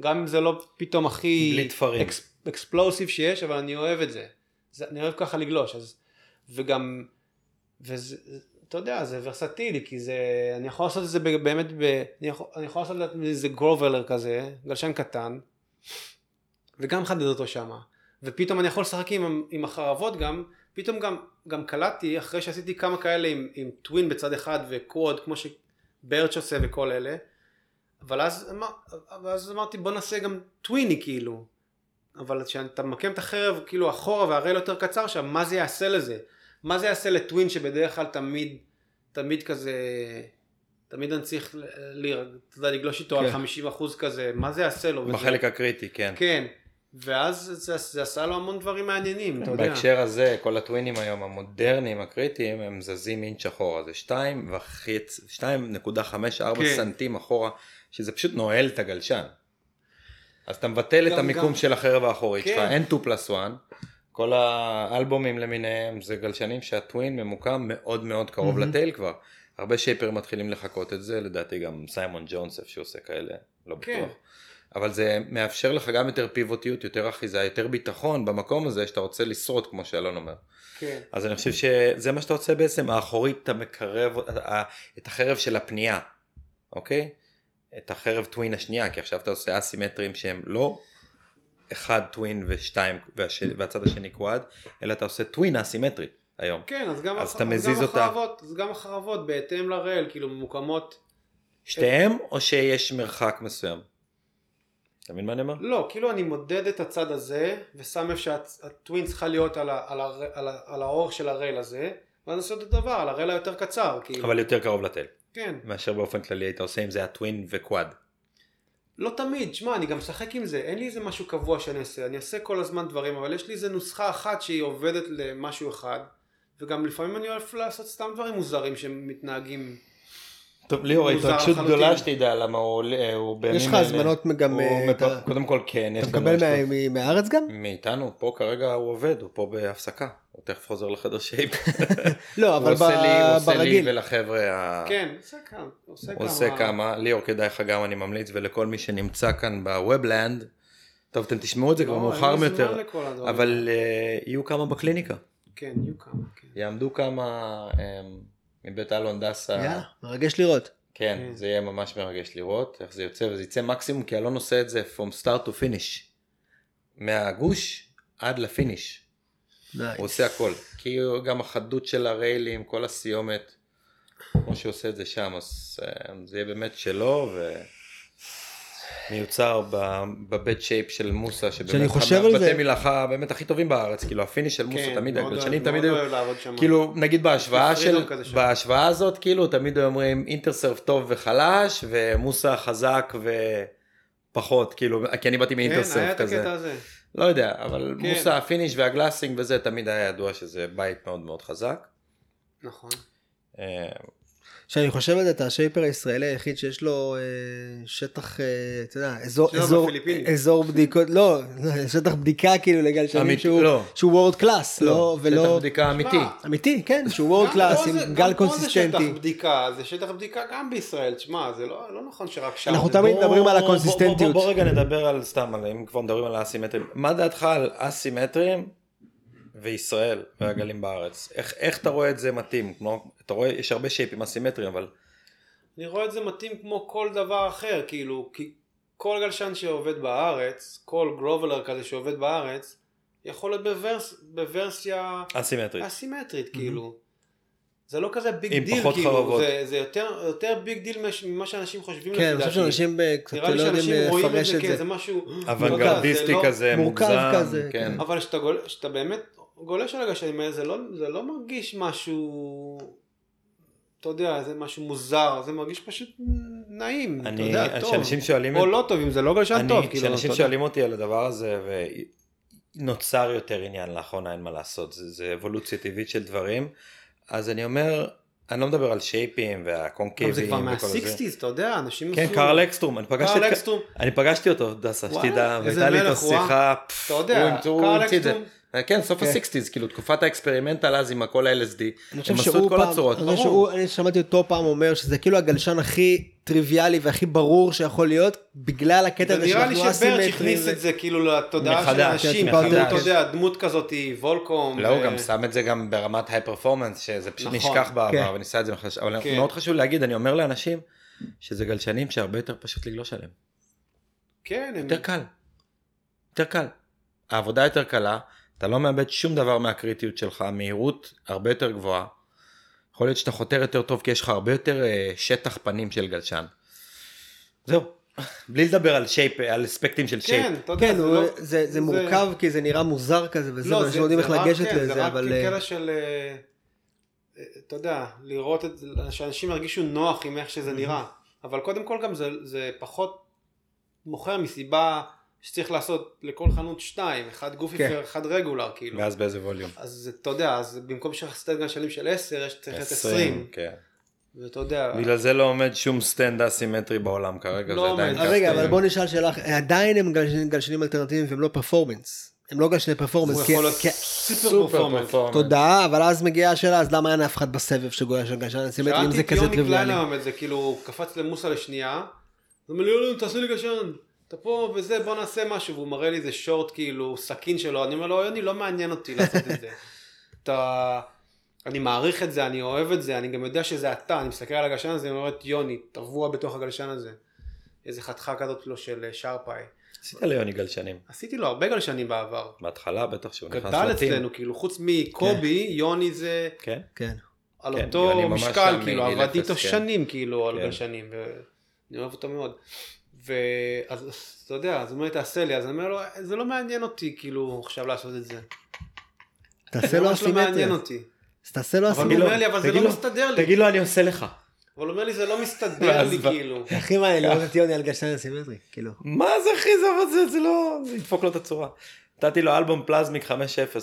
גם אם זה לא פתאום הכי... בלי תפרים. ex... explosive שיש, אבל אני אוהב את זה. זה אני אוהב ככה לגלוש, אז... וגם... וזה... אתה יודע, זה ורסטילי, כי זה... אני יכול לעשות את זה באמת ב... אני יכול, אני יכול לעשות איזה גרובלר כזה, גלשן קטן, וגם לחדד אותו שמה. ופתאום אני יכול לשחק עם, עם החרבות גם, פתאום גם, גם קלטתי, אחרי שעשיתי כמה כאלה עם, עם טווין בצד אחד וקווד, כמו שברץ' עושה וכל אלה, אבל אז, אבל אז אמרתי בוא נעשה גם טוויני כאילו, אבל כשאתה ממקם את החרב כאילו אחורה והרייל יותר קצר שם, מה זה יעשה לזה? מה זה יעשה לטווין שבדרך כלל תמיד, תמיד כזה, תמיד אני צריך לגלוש איתו על כן. 50% כזה, מה זה יעשה לו? וזה- בחלק הקריטי, כן. כן, ואז זה, זה עשה לו המון דברים מעניינים, אתה יודע. בהקשר הזה, כל הטווינים היום המודרניים הקריטיים, הם זזים אינץ' אחורה, זה 2 וחצי, 2.54 כן. סנטים אחורה, שזה פשוט נועל את הגלשן. אז אתה מבטל את גם- המיקום גם- של החרב האחורית שלך, כן. אין 2 פלוס 1. כל האלבומים למיניהם זה גלשנים שהטווין ממוקם מאוד מאוד קרוב לטייל כבר. הרבה שייפרים מתחילים לחקות את זה, לדעתי גם סיימון ג'ונס איפה שהוא עושה כאלה, לא כן. בטוח. אבל זה מאפשר לך גם יותר פיבוטיות, יותר אחיזה, יותר ביטחון במקום הזה שאתה רוצה לשרוד כמו שאלון אומר. כן. אז אני חושב שזה מה שאתה רוצה בעצם, האחורית אתה מקרב ה- את החרב של הפנייה, אוקיי? את החרב טווין השנייה, כי עכשיו אתה עושה אסימטרים שהם לא אחד טווין ושתיים והש... והצד השני קוואד, אלא אתה עושה טווין אסימטרי היום. כן, אז גם, אז הח... אתה אז מזיז גם אותה. החרבות, אז גם החרבות בהתאם לרייל, כאילו ממוקמות, שתיהם או שיש מרחק מסוים? אתה מבין מה אני אומר? לא, כאילו אני מודד את הצד הזה, ושם איפה שהטווין צריכה להיות על, ה... על, ה... על, ה... על האורך של הרייל הזה, ואז עושה אותו דבר, על הרייל היותר קצר, כאילו. אבל יותר קרוב לטל, כן. מאשר באופן כללי היית עושה אם זה היה טווין וקוואד. לא תמיד, שמע, אני גם משחק עם זה, אין לי איזה משהו קבוע שאני אעשה, אני אעשה כל הזמן דברים, אבל יש לי איזה נוסחה אחת שהיא עובדת למשהו אחד, וגם לפעמים אני אוהב לעשות סתם דברים מוזרים שמתנהגים. טוב ליאור, ההתרגשות. גדולה שתדע למה הוא הוא בימים יש לך הזמנות גם, הוא אה, אתה- קודם כל כן, אתה מקבל מה- מהארץ גם? מאיתנו, פה כרגע הוא עובד, הוא פה בהפסקה, הוא תכף חוזר לחדר שייפ. לא, הוא אבל עושה לי, הוא ב- עושה לי. ולחבר'ה, ה- כן, עושה כמה, עושה הוא כמה. עושה כמה, ליאור כדאי לך גם אני ממליץ, ולכל מי שנמצא כאן בוובלנד, טוב אתם תשמעו את זה כבר לא, מאוחר יותר. אבל אה, יהיו כמה בקליניקה, כן, יהיו כמה, כן. יעמדו כמה אה, מבית אלון דסה. יאללה, מרגש לראות. כן, כן. זה יהיה ממש מרגש לראות איך זה יוצא, וזה יצא מקסימום, כי אלון עושה את זה from start to finish. מהגוש עד ל finish. הוא עושה הכל. כי גם החדות של הריילים, כל הסיומת, כמו שהוא עושה את זה שם, אז אה, זה יהיה באמת שלו, ומיוצר ב- בבית shape של מוסה, שאני שבאמת חושב אחד על זה- בתי מלאכה באמת הכי טובים בארץ, כאילו ה finish של מוסה כן, תמיד, הגלשנים תמיד היו. כאילו נגיד בהשוואה של. בהשוואה הזאת כאילו תמיד היו אומרים אינטרסרף טוב וחלש ומוסה חזק ופחות כאילו כי אני באתי כן, מאינטרסרף כזה. לא יודע אבל כן. מוסה ה finish וה glassing וזה תמיד היה ידוע שזה בית מאוד מאוד חזק. נכון. שאני חושב על זה, אתה ה shaper הישראלי היחיד שיש לו אה, שטח, אה, אתה יודע, אזור, אזור. אזור בדיקות, לא, שטח בדיקה כאילו לגלשנים אמיתי, שהוא, לא. שהוא world class, לא, שטח ולא, בדיקה אמיתי. אמיתי, כן, שהוא world class עם זה- גל גם פה זה קונסיסטנטי. שטח בדיקה, זה שטח בדיקה גם בישראל, תשמע, זה לא לא נכון שרק שם. אנחנו תמיד בוא- מדברים על בוא- בוא- הקונסיסטנטיות. בוא, בוא רגע נדבר על סתם על אם כבר מדברים על האסימטרים מה דעתך על אסימטרים וישראל והגלים בארץ איך, איך אתה רואה את זה מתאים כמו אתה רואה יש הרבה שייפים אסימטריים אבל אני רואה את זה מתאים כמו כל דבר אחר, כאילו, כי כל גלשן שעובד בארץ, כל groveler כזה שעובד בארץ, יכול להיות בוורס, בוורסיה אסימטרית אסימטרית, כאילו. זה לא כזה big deal, כאילו, חרבות. זה, זה יותר, יותר big deal מש- ממה שאנשים חושבים כן, אני חושב שאנשים אה, קצת נראה לי לא יודעים שאנשים רואים את לפרש זה את זה. כאיזה משהו אוונגרדיסטי לא- כזה מורכב מוגזם כזה, כן. כן. אבל כשאתה באמת גולש על הגשמים האלה, זה לא, זה לא מרגיש משהו, אתה יודע, זה משהו מוזר, זה מרגיש פשוט נעים, אתה אני יודע, טוב. כשאנשים שואלים או את- לא טוב, אם זה לא גלשן אני- טוב, כאילו, כשאנשים אתה יודע. שואלים אותי על הדבר הזה ונוצר יותר עניין לאחרונה אין מה לעשות זה, זה אבולוציה טבעית של דברים אז אני אומר אני לא מדבר על שייפים זה והקונקייבים כבר וכל זה. מה-60's, אתה יודע, אנשים כן, עשו- קרל אקסטרום, אני פגשתי, קרל את- אקסטרום. אני פגשתי אותו, דסה, שתדע, והייתה לי איתו מלך הוא, אה? שיחה, פפ, אתה יודע, קרל את זה. אקסטרום. כן, סוף כן. ה-60's, כאילו תקופת האקספרימנטל אז עם הכל ה-LSD, אני הם חושב עשו שהוא את כל פעם, הצורות, אני, ברור. שהוא, אני שמעתי אותו פעם אומר שזה כאילו הגלשן הכי טריוויאלי והכי ברור שיכול להיות בגלל הקטע הזה ונראה לי שאנחנו שברץ' אסימטרים. הכניס את זה כאילו לתודעה של כן, כאילו, מחדש. אתה יודע, דמות כזאת היא וולקום. לא, הוא גם שם את זה גם ברמת היי פרפורמנס, שזה פשוט נכון, נשכח בעבר, כן. וניסה את זה מחדש, אבל כן. מאוד חשוב להגיד, אני אומר לאנשים, שזה גלשנים שהרבה יותר פשוט לגלוש עליהם. כן. יותר קל. יותר קל. העבודה יותר קלה, אתה לא מאבד שום דבר מהקריטיות שלך, מהירות הרבה יותר גבוהה. יכול להיות שאתה חותר יותר טוב כי יש לך הרבה יותר אה, שטח פנים של גלשן. זהו. בלי לדבר על שייפ, על אספקטים של שייפ. כן, אתה יודע, כן, זה לא... זה, זה מורכב כי זה נראה מוזר כזה וזה, לא, ואנשים יודעים איך לגשת כן, לזה, זה אבל... רק אה, קטע של... אה, אה, אתה יודע, לראות את זה, שאנשים ירגישו נוח עם איך שזה נראה. אבל קודם כל גם זה, זה פחות מוכר מסיבה שצריך לעשות לכל חנות שתיים, אחד goofy כן. ואחד regular, כאילו. ואז באיזה volume. אז אתה יודע, אז במקום שתעשה גלשנים של 10, יש צריך את 20. כן. ואתה יודע, בגלל זה לא עומד שום stand אסימטרי בעולם כרגע, לא זה עדיין עומד. אז רגע. אבל בוא נשאל שאלה, אחרת. עדיין הם גלשנים- גלשנים אלטרנטיביים והם לא performance. הם לא גלשני performance. הוא כי- יכול להיות super performance. תודה, אבל אז מגיעה השאלה, אז למה אין אף אחד בסבב שגולש על גלשן אסימטרי אם שאלתי זה את כזה יוני טריוויאלי? קליין היום את זה, כאילו, קפץ למוסה לשנייה, אז אומר לי, יוני, תעשה לי גשן, אתה פה וזה, בוא נעשה משהו, והוא מראה לי איזה שורט, כאילו, סכין שלו, אני אומר לו, יוני, לא מעניין אותי לעשות את זה. אתה... אני מעריך את זה, אני אוהב את זה, אני גם יודע שזה אתה, אני מסתכל על הגלשן הזה, אני אומר יוני, טבוע בתוך הגלשן הזה. איזה חתיכה כזאת לו של אה, שרפאי. עשית ליוני גלשנים. עשיתי לו הרבה גלשנים בעבר. בהתחלה בטח שהוא נכנס גדל לטים. אצלנו, כאילו, חוץ מקובי, יוני זה... כן? כן. על כן, אותו משקל, כאילו, עבדתי איתו כן. שנים, כאילו, על כן. גלשנים, ואני אוהב אותו מאוד. ואז, אז אתה יודע, אז הוא אומר לי, תעשה לי, אז אני אומר לו, זה לא מעניין אותי, כאילו, עכשיו לעשות את זה. תעשה זה לו ממש לא מעניין אסימטריה. אותי. אז תעשה לו אבל הוא אסימטריה. אומר לי, אבל זה לא מסתדר לי. תגיד לו אני עושה לך. אבל הוא אומר לי, זה לא מסתדר לי, כאילו. הכי מעניין לראות את יוני על גלשן אסימטרי. כאילו. מה זה אחי זה זה זה לא זה ידפוק לו את הצורה. נתתי לו אלבום פלזמיק 5-0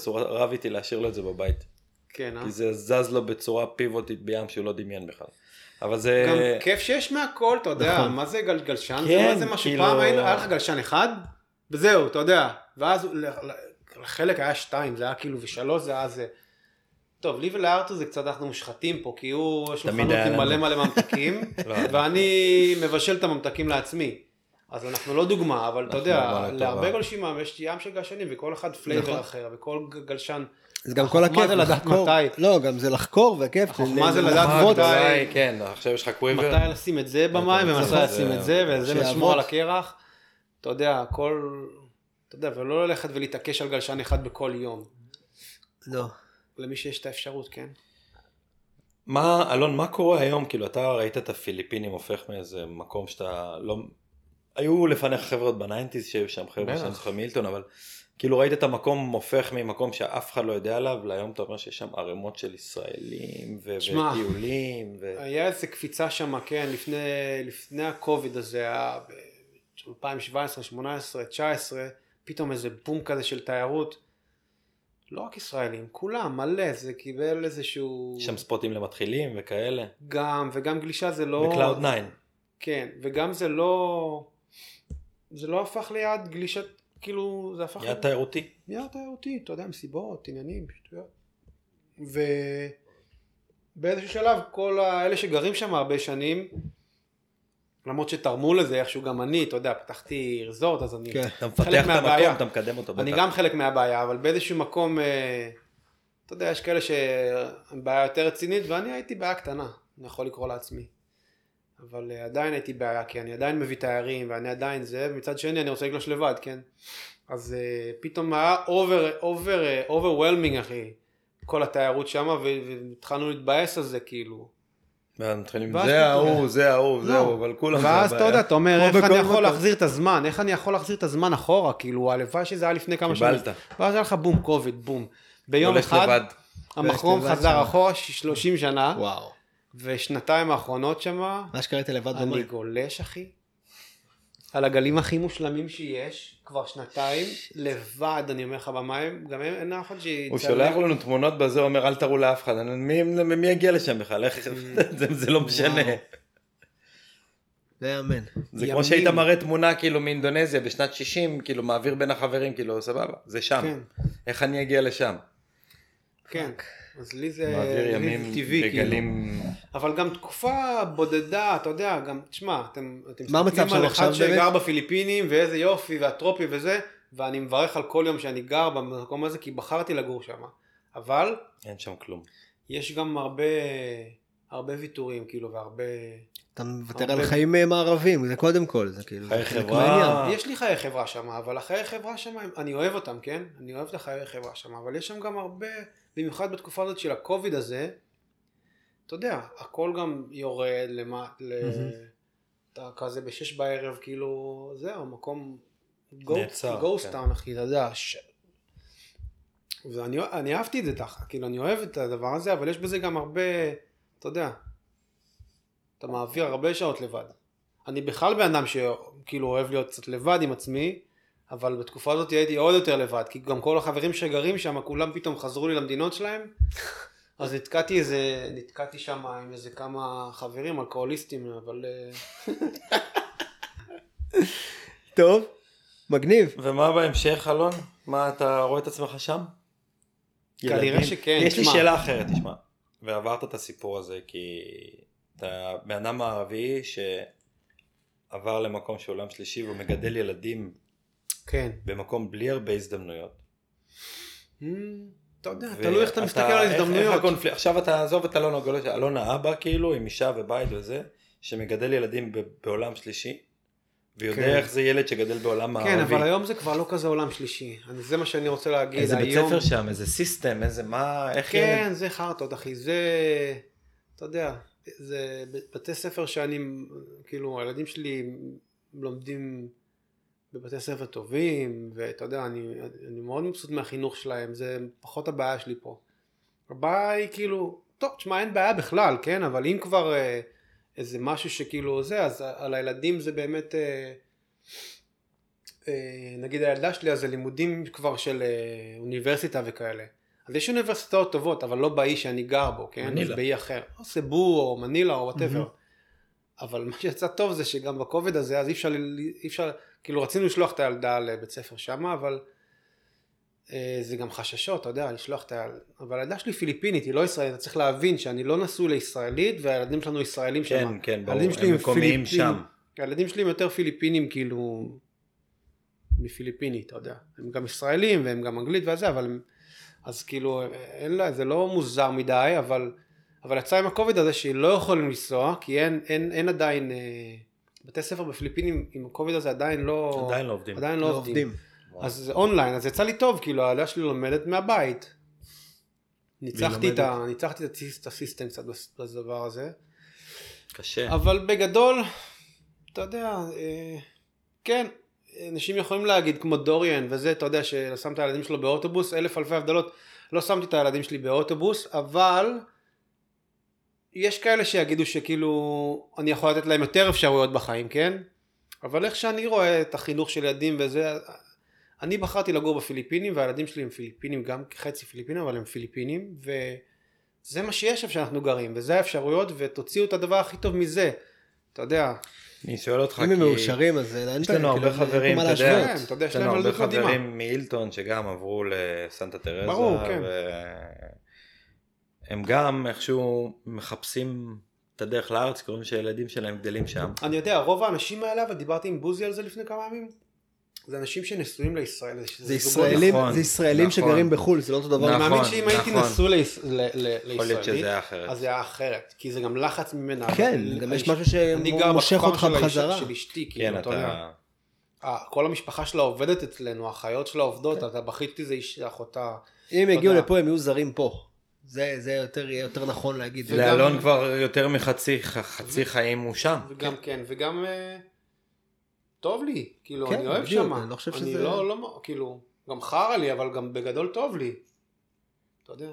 הוא רב איתי להשאיר לו את זה בבית. כן, אה? כי זה זז לו בצורה פיבוטית בים שהוא לא דמיין בכלל. אבל זה... גם כיף שיש מהכל, אתה יודע, נכון. מה זה גל- גלשן? זה כן, לא איזה משהו, כאילו- פעם היה לך גלשן אחד, וזהו, אתה יודע. ואז לחלק היה שתיים, זה היה כאילו, ושלוש זה היה זה. טוב, לי ולארתור זה קצת אנחנו מושחתים פה, כי הוא, יש לו חנות עם. מלא מלא ממתקים, לא. ואני מבשל את הממתקים לעצמי. אז אנחנו לא דוגמה, אבל אתה יודע, לא להרבה. גולשים יש ים של גלשנים, וכל אחד flavor נכון. אחר, וכל גלשן. זה גם כל הכיף. זה לדעת לחקור. מתי. לא, גם זה לחקור וכיף. ל- זה לדעת. מתי. כן עכשיו יש לך quiver. מתי לשים את זה במים ומתי לשים את זה וזה. לשמור על הקרח. אתה יודע, הכל, אתה יודע, ולא ללכת ולהתעקש על גלשן אחד בכל יום. לא. למי שיש את האפשרות, כן? מה אלון מה קורה היום כאילו אתה ראית את הפיליפינים הופך מאיזה מקום שאתה לא היו לפניך חבר'ות ב nineties שהיו שם חבר'ה. שאני זוכר מילטון אבל כאילו ראית את המקום הופך ממקום שאף אחד לא יודע עליו להיום אתה אומר שיש שם ערימות של ישראלים ו- שמע, וטיולים ו... היה איזה קפיצה שם, כן, לפני, לפני הקוביד הזה, היה ב-2017, 2018, 2019, פתאום איזה בום כזה של תיירות. לא רק ישראלים, כולם, מלא, זה קיבל איזשהו... יש שם ספוטים למתחילים וכאלה. גם, וגם גלישה זה לא... ב-cloud 9. כן, וגם זה לא... זה לא הפך ליד גלישת, כאילו, זה הפך... היה תיירותי. נהיה תיירותי, אתה יודע, מסיבות, עניינים, שטויות. ובאיזשהו שלב, כל האלה שגרים שם הרבה שנים, למרות שתרמו לזה איכשהו גם אני, אתה יודע, פתחתי רזורט, אז אני כן. אתה מפתח את. המקום, אתה מקדם אותו. אני. גם חלק מהבעיה, אבל באיזשהו מקום, אה, אתה יודע, יש כאלה שהם בעיה יותר רצינית, ואני הייתי בעיה קטנה, אני יכול לקרוא לעצמי. אבל אה, עדיין הייתי בעיה, כי אני עדיין מביא תיירים, ואני עדיין זה, ומצד שני אני רוצה לגלוש לבד, כן? אז אה, פתאום היה over, over, overwhelming, אחי, כל התיירות שם, והתחלנו להתבאס על זה, כאילו. ואז מתחילים, זה ההוא, זה ההוא, לא. זהו, אבל כולם זה ואז אתה הבעיה. יודע, אתה אומר, איך אני יכול. להחזיר את הזמן? איך אני יכול להחזיר את הזמן אחורה? כאילו, הלוואי שזה היה לפני כמה שנים. קיבלת. ואז היה לך בום, קוביד, בום. ביום אחד. המחירון חזר. אחורה 30 שנה, וואו. ושנתיים האחרונות שמה, מה שקראת לבד אני במים. גולש, אחי. על הגלים הכי מושלמים שיש, כבר שנתיים, לבד, אני אומר לך במים, גם אין אין אף אחד שיצלם. הוא שולח לנו תמונות בזה, הוא אומר אל תראו לאף אחד, אני- מי- מי יגיע לשם בכלל, איך, זה- זה לא משנה. זה יאמן. זה. כמו שהיית מראה תמונה כאילו מאינדונזיה בשנת 60, כאילו מעביר בין החברים, כאילו סבבה, זה שם. כן, איך אני אגיע לשם? כן. אז לי זה מעביר לי זה טבעי, כאילו. בגלים... אבל גם תקופה בודדה, אתה יודע, גם, תשמע, אתם, אתם מה המצב מסתכלים על אחד שגר באמת? בפיליפינים, ואיזה יופי, והטרופי וזה, ואני מברך על כל יום שאני גר במקום הזה, כי בחרתי לגור שם. אבל, אין שם כלום. יש גם הרבה, הרבה ויתורים, כאילו, והרבה... אתה מוותר הרבה- על חיים אה, מערבים, זה קודם כל, זה כאילו... חיי חברה. יש לי חיי חברה שם, אבל החיי חברה שם, אני אוהב אותם, כן? אני אוהב את החיי חברה שם, אבל יש שם גם הרבה, במיוחד בתקופה הזאת של הקוביד הזה, אתה יודע, הכל גם יורד למה, ל... אתה כזה בשש בערב, כאילו, זהו, מקום נעצר, גוסטאון, אחי, אתה יודע. ואני אני אהבתי את זה ככה, כאילו, אני אוהב את הדבר הזה, אבל יש בזה גם הרבה, אתה יודע, אתה מעביר הרבה שעות לבד. אני בכלל בן אדם שכאילו אוהב להיות קצת לבד עם עצמי, אבל בתקופה הזאת הייתי עוד יותר לבד, כי גם כל החברים שגרים שם, כולם פתאום חזרו לי למדינות שלהם, אז נתקעתי איזה, נתקעתי שם עם איזה כמה חברים אלכוהוליסטים, אבל... אה, טוב, מגניב. ומה בהמשך, אלון? מה, אתה רואה את עצמך שם? כנראה. שכן, יש לי. שאלה אחרת, תשמע. ועברת את הסיפור הזה כי אתה בן אדם מערבי שעבר למקום של עולם שלישי והוא מגדל ילדים כן. במקום בלי הרבה הזדמנויות. Hmm, אתה יודע, תלוי איך אתה מסתכל על הזדמנויות. עכשיו אתה עזוב את אלון הגולות, אלון האבא כאילו עם אישה ובית וזה, שמגדל ילדים בעולם שלישי, ויודע כן. איך זה ילד שגדל בעולם מערבי. כן, אבל היום זה כבר לא כזה עולם שלישי. זה מה שאני רוצה להגיד. איזה בית ספר שם, איזה סיסטם, איזה מה, איך כן, ילד... זה חרטות, אחי. זה, אתה יודע, זה בתי ספר שאני, כאילו, הילדים שלי לומדים בבתי ספר טובים, ואתה יודע, אני, אני מאוד מבסוט מהחינוך שלהם, זה פחות הבעיה שלי פה. הבעיה היא כאילו, טוב, תשמע, אין בעיה בכלל, כן? אבל אם כבר אה, איזה משהו שכאילו זה, אז על הילדים זה באמת... אה, אה, נגיד הילדה שלי אז זה לימודים כבר של אה, אוניברסיטה וכאלה. אז יש אוניברסיטאות טובות, אבל לא באי שאני גר בו, כן? מנילה. אז באי אחר. או סבו או מנילה או whatever. אבל מה שיצא טוב זה שגם בכובד הזה, אז אי אפשר, אי אפשר, כאילו רצינו לשלוח את הילדה לבית ספר שמה, אבל אה, זה גם חששות, אתה יודע, לשלוח את הילדה. אבל הילדה שלי פיליפינית, היא לא ישראלית, אתה צריך להבין שאני לא נשוי לישראלית, והילדים שלנו ישראלים כן, שם. כן, ברור, הילדים שלי הם הם מקומיים. שם. הילדים שלי הם יותר פיליפינים כאילו מפיליפיני, אתה יודע. הם גם ישראלים והם גם אנגלית וזה, אבל הם... אז כאילו, אין לה, זה לא מוזר מדי, אבל, אבל יצא עם הכובד הזה שהיא לא יכולים לנסוע, כי אין, אין, אין עדיין, אה, בתי ספר בפיליפינים עם הכובד הזה עדיין לא, עדיין לא עובדים. עדיין לא לא עובדים. עובדים. אז זה אונליין, אז יצא לי טוב, כאילו הילדה שלי לומדת מהבית. ניצחתי את, ה, ניצחתי את הסיס- את הסיסטם קצת בדבר הזה. קשה. אבל בגדול, אתה יודע, אה, כן, אנשים יכולים להגיד כמו דוריאן וזה, אתה יודע, ששם את הילדים שלו באוטובוס, אלף אלפי הבדלות, לא שמתי את הילדים שלי באוטובוס, אבל יש כאלה שיגידו שכאילו אני יכול לתת להם יותר אפשרויות בחיים, כן? אבל איך שאני רואה את החינוך של ילדים וזה, אני בחרתי לגור בפיליפינים והילדים שלי הם פיליפינים, גם חצי פיליפינים, אבל הם פיליפינים, וזה מה שיש איפה שאנחנו גרים, וזה האפשרויות, ותוציאו את הדבר הכי טוב מזה. אתה יודע, אני שואל אותך אם הם כי מאושרים אז אין יש לנו הרבה חברים, אתה יודע, כן, אתה יודע, יש לנו הרבה. חברים מאילטון שגם עברו לסנטה טרזה, ברור, כן. והם גם איכשהו מחפשים את הדרך לארץ, קוראים שהילדים שלהם גדלים שם. אני יודע, רוב האנשים האלה, אבל דיברתי עם בוזי על זה לפני כמה ימים, זה אנשים שנשואים לישראל. זה ישראלים, נכון, זה ישראלים נכון. שגרים בחו"ל, זה לא אותו דבר. אני נכון, מאמין שאם הייתי נכון. נשוי ליש- ל- ל- יכול להיות שזה לישראלית, היה אחרת. אז זה היה אחרת, כי זה גם לחץ ממנה. כן, אבל גם יש משהו אני שמושך אותך בחזרה. של אשתי, כן, כאילו, אתה יודע. אתה... כל המשפחה שלה עובדת אצלנו, האחיות שלה עובדות, אתה בכיתי זה איש- אחותה. אם הם יגיעו. לפה הם יהיו זרים פה. זה זה יותר יהיה יותר נכון להגיד. וגם- לאלון כבר יותר מחצי חצי חיים הוא שם. וגם כן, וגם אה, טוב לי, כאילו, כן, אני אוהב בדיוק, שמה. אני לא חושב אני שזה- לא, לא, כאילו, גם חרא לי, אבל גם בגדול טוב לי. אתה יודע.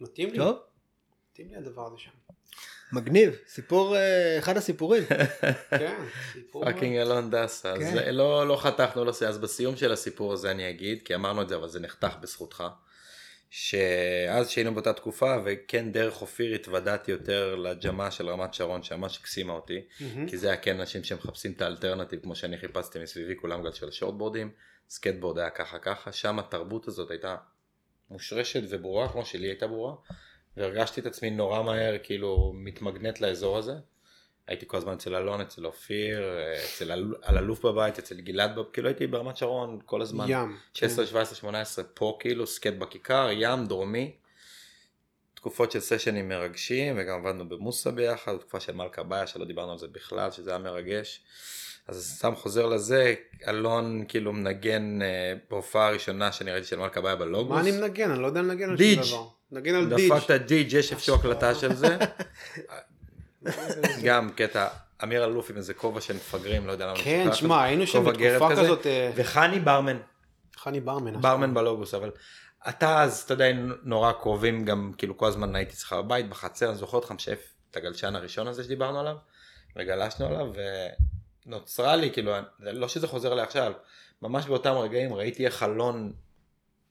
מתאים לי. טוב, מתאים לי הדבר הזה שם. מגניב, סיפור, אה, אחד הסיפורים. כן, סיפור. Fucking אלון דסה. אז כן. זה- לא לא חתכנו לזה, אז בסיום של הסיפור הזה אני אגיד, כי אמרנו את זה אבל זה נחתך בזכותך. שאז שהיינו באותה תקופה וכן דרך אופיר התוודעתי יותר לג'מה של רמת שרון שממש הקסימה אותי מהמם. כי זה היה כן אנשים שמחפשים את ה-alternative כמו שאני חיפשתי מסביבי כולם גל של shortboardים skateboard היה ככה ככה שם התרבות הזאת הייתה מושרשת וברורה כמו שלי הייתה ברורה והרגשתי את עצמי נורא מהר כאילו מתמגנט לאזור הזה הייתי כל הזמן אצל אלון אצל אופיר אצל אל- אלאלוף בבית אצל גלעד כאילו הייתי ברמת שרון כל הזמן ים. 16, 17, 18 פה כאילו סקט בכיכר, ים דרומי. תקופות של סשנים מרגשים וגם עבדנו במוסה ביחד, תקופה של מלכה באיה שלא דיברנו על זה בכלל שזה היה מרגש. אז סתם חוזר לזה, אלון כאילו מנגן אה, בהופעה הראשונה שאני ראיתי של מלכה באיה בלוגוס. מה אני מנגן? אני לא יודע לנגן על. שום דבר. נגן על דיג'. דפקת דיג', יש איפשהו הקלטה של זה. גם קטע, אמיר אלוף עם איזה כובע של מפגרים, לא יודע למה. כן. שמע, היינו שם בתקופה. כזאת, אה, וחני ברמן. חני ברמן. ברמן בלוגוס, אבל אתה אז, אתה יודע, נורא קרובים גם, כאילו כל הזמן הייתי אצלך בבית, בחצר, אני זוכר אותך משף את הגלשן הראשון הזה שדיברנו עליו, וגלשנו עליו, ונוצרה לי, כאילו, לא שזה חוזר לי עכשיו, ממש באותם רגעים ראיתי איך אלון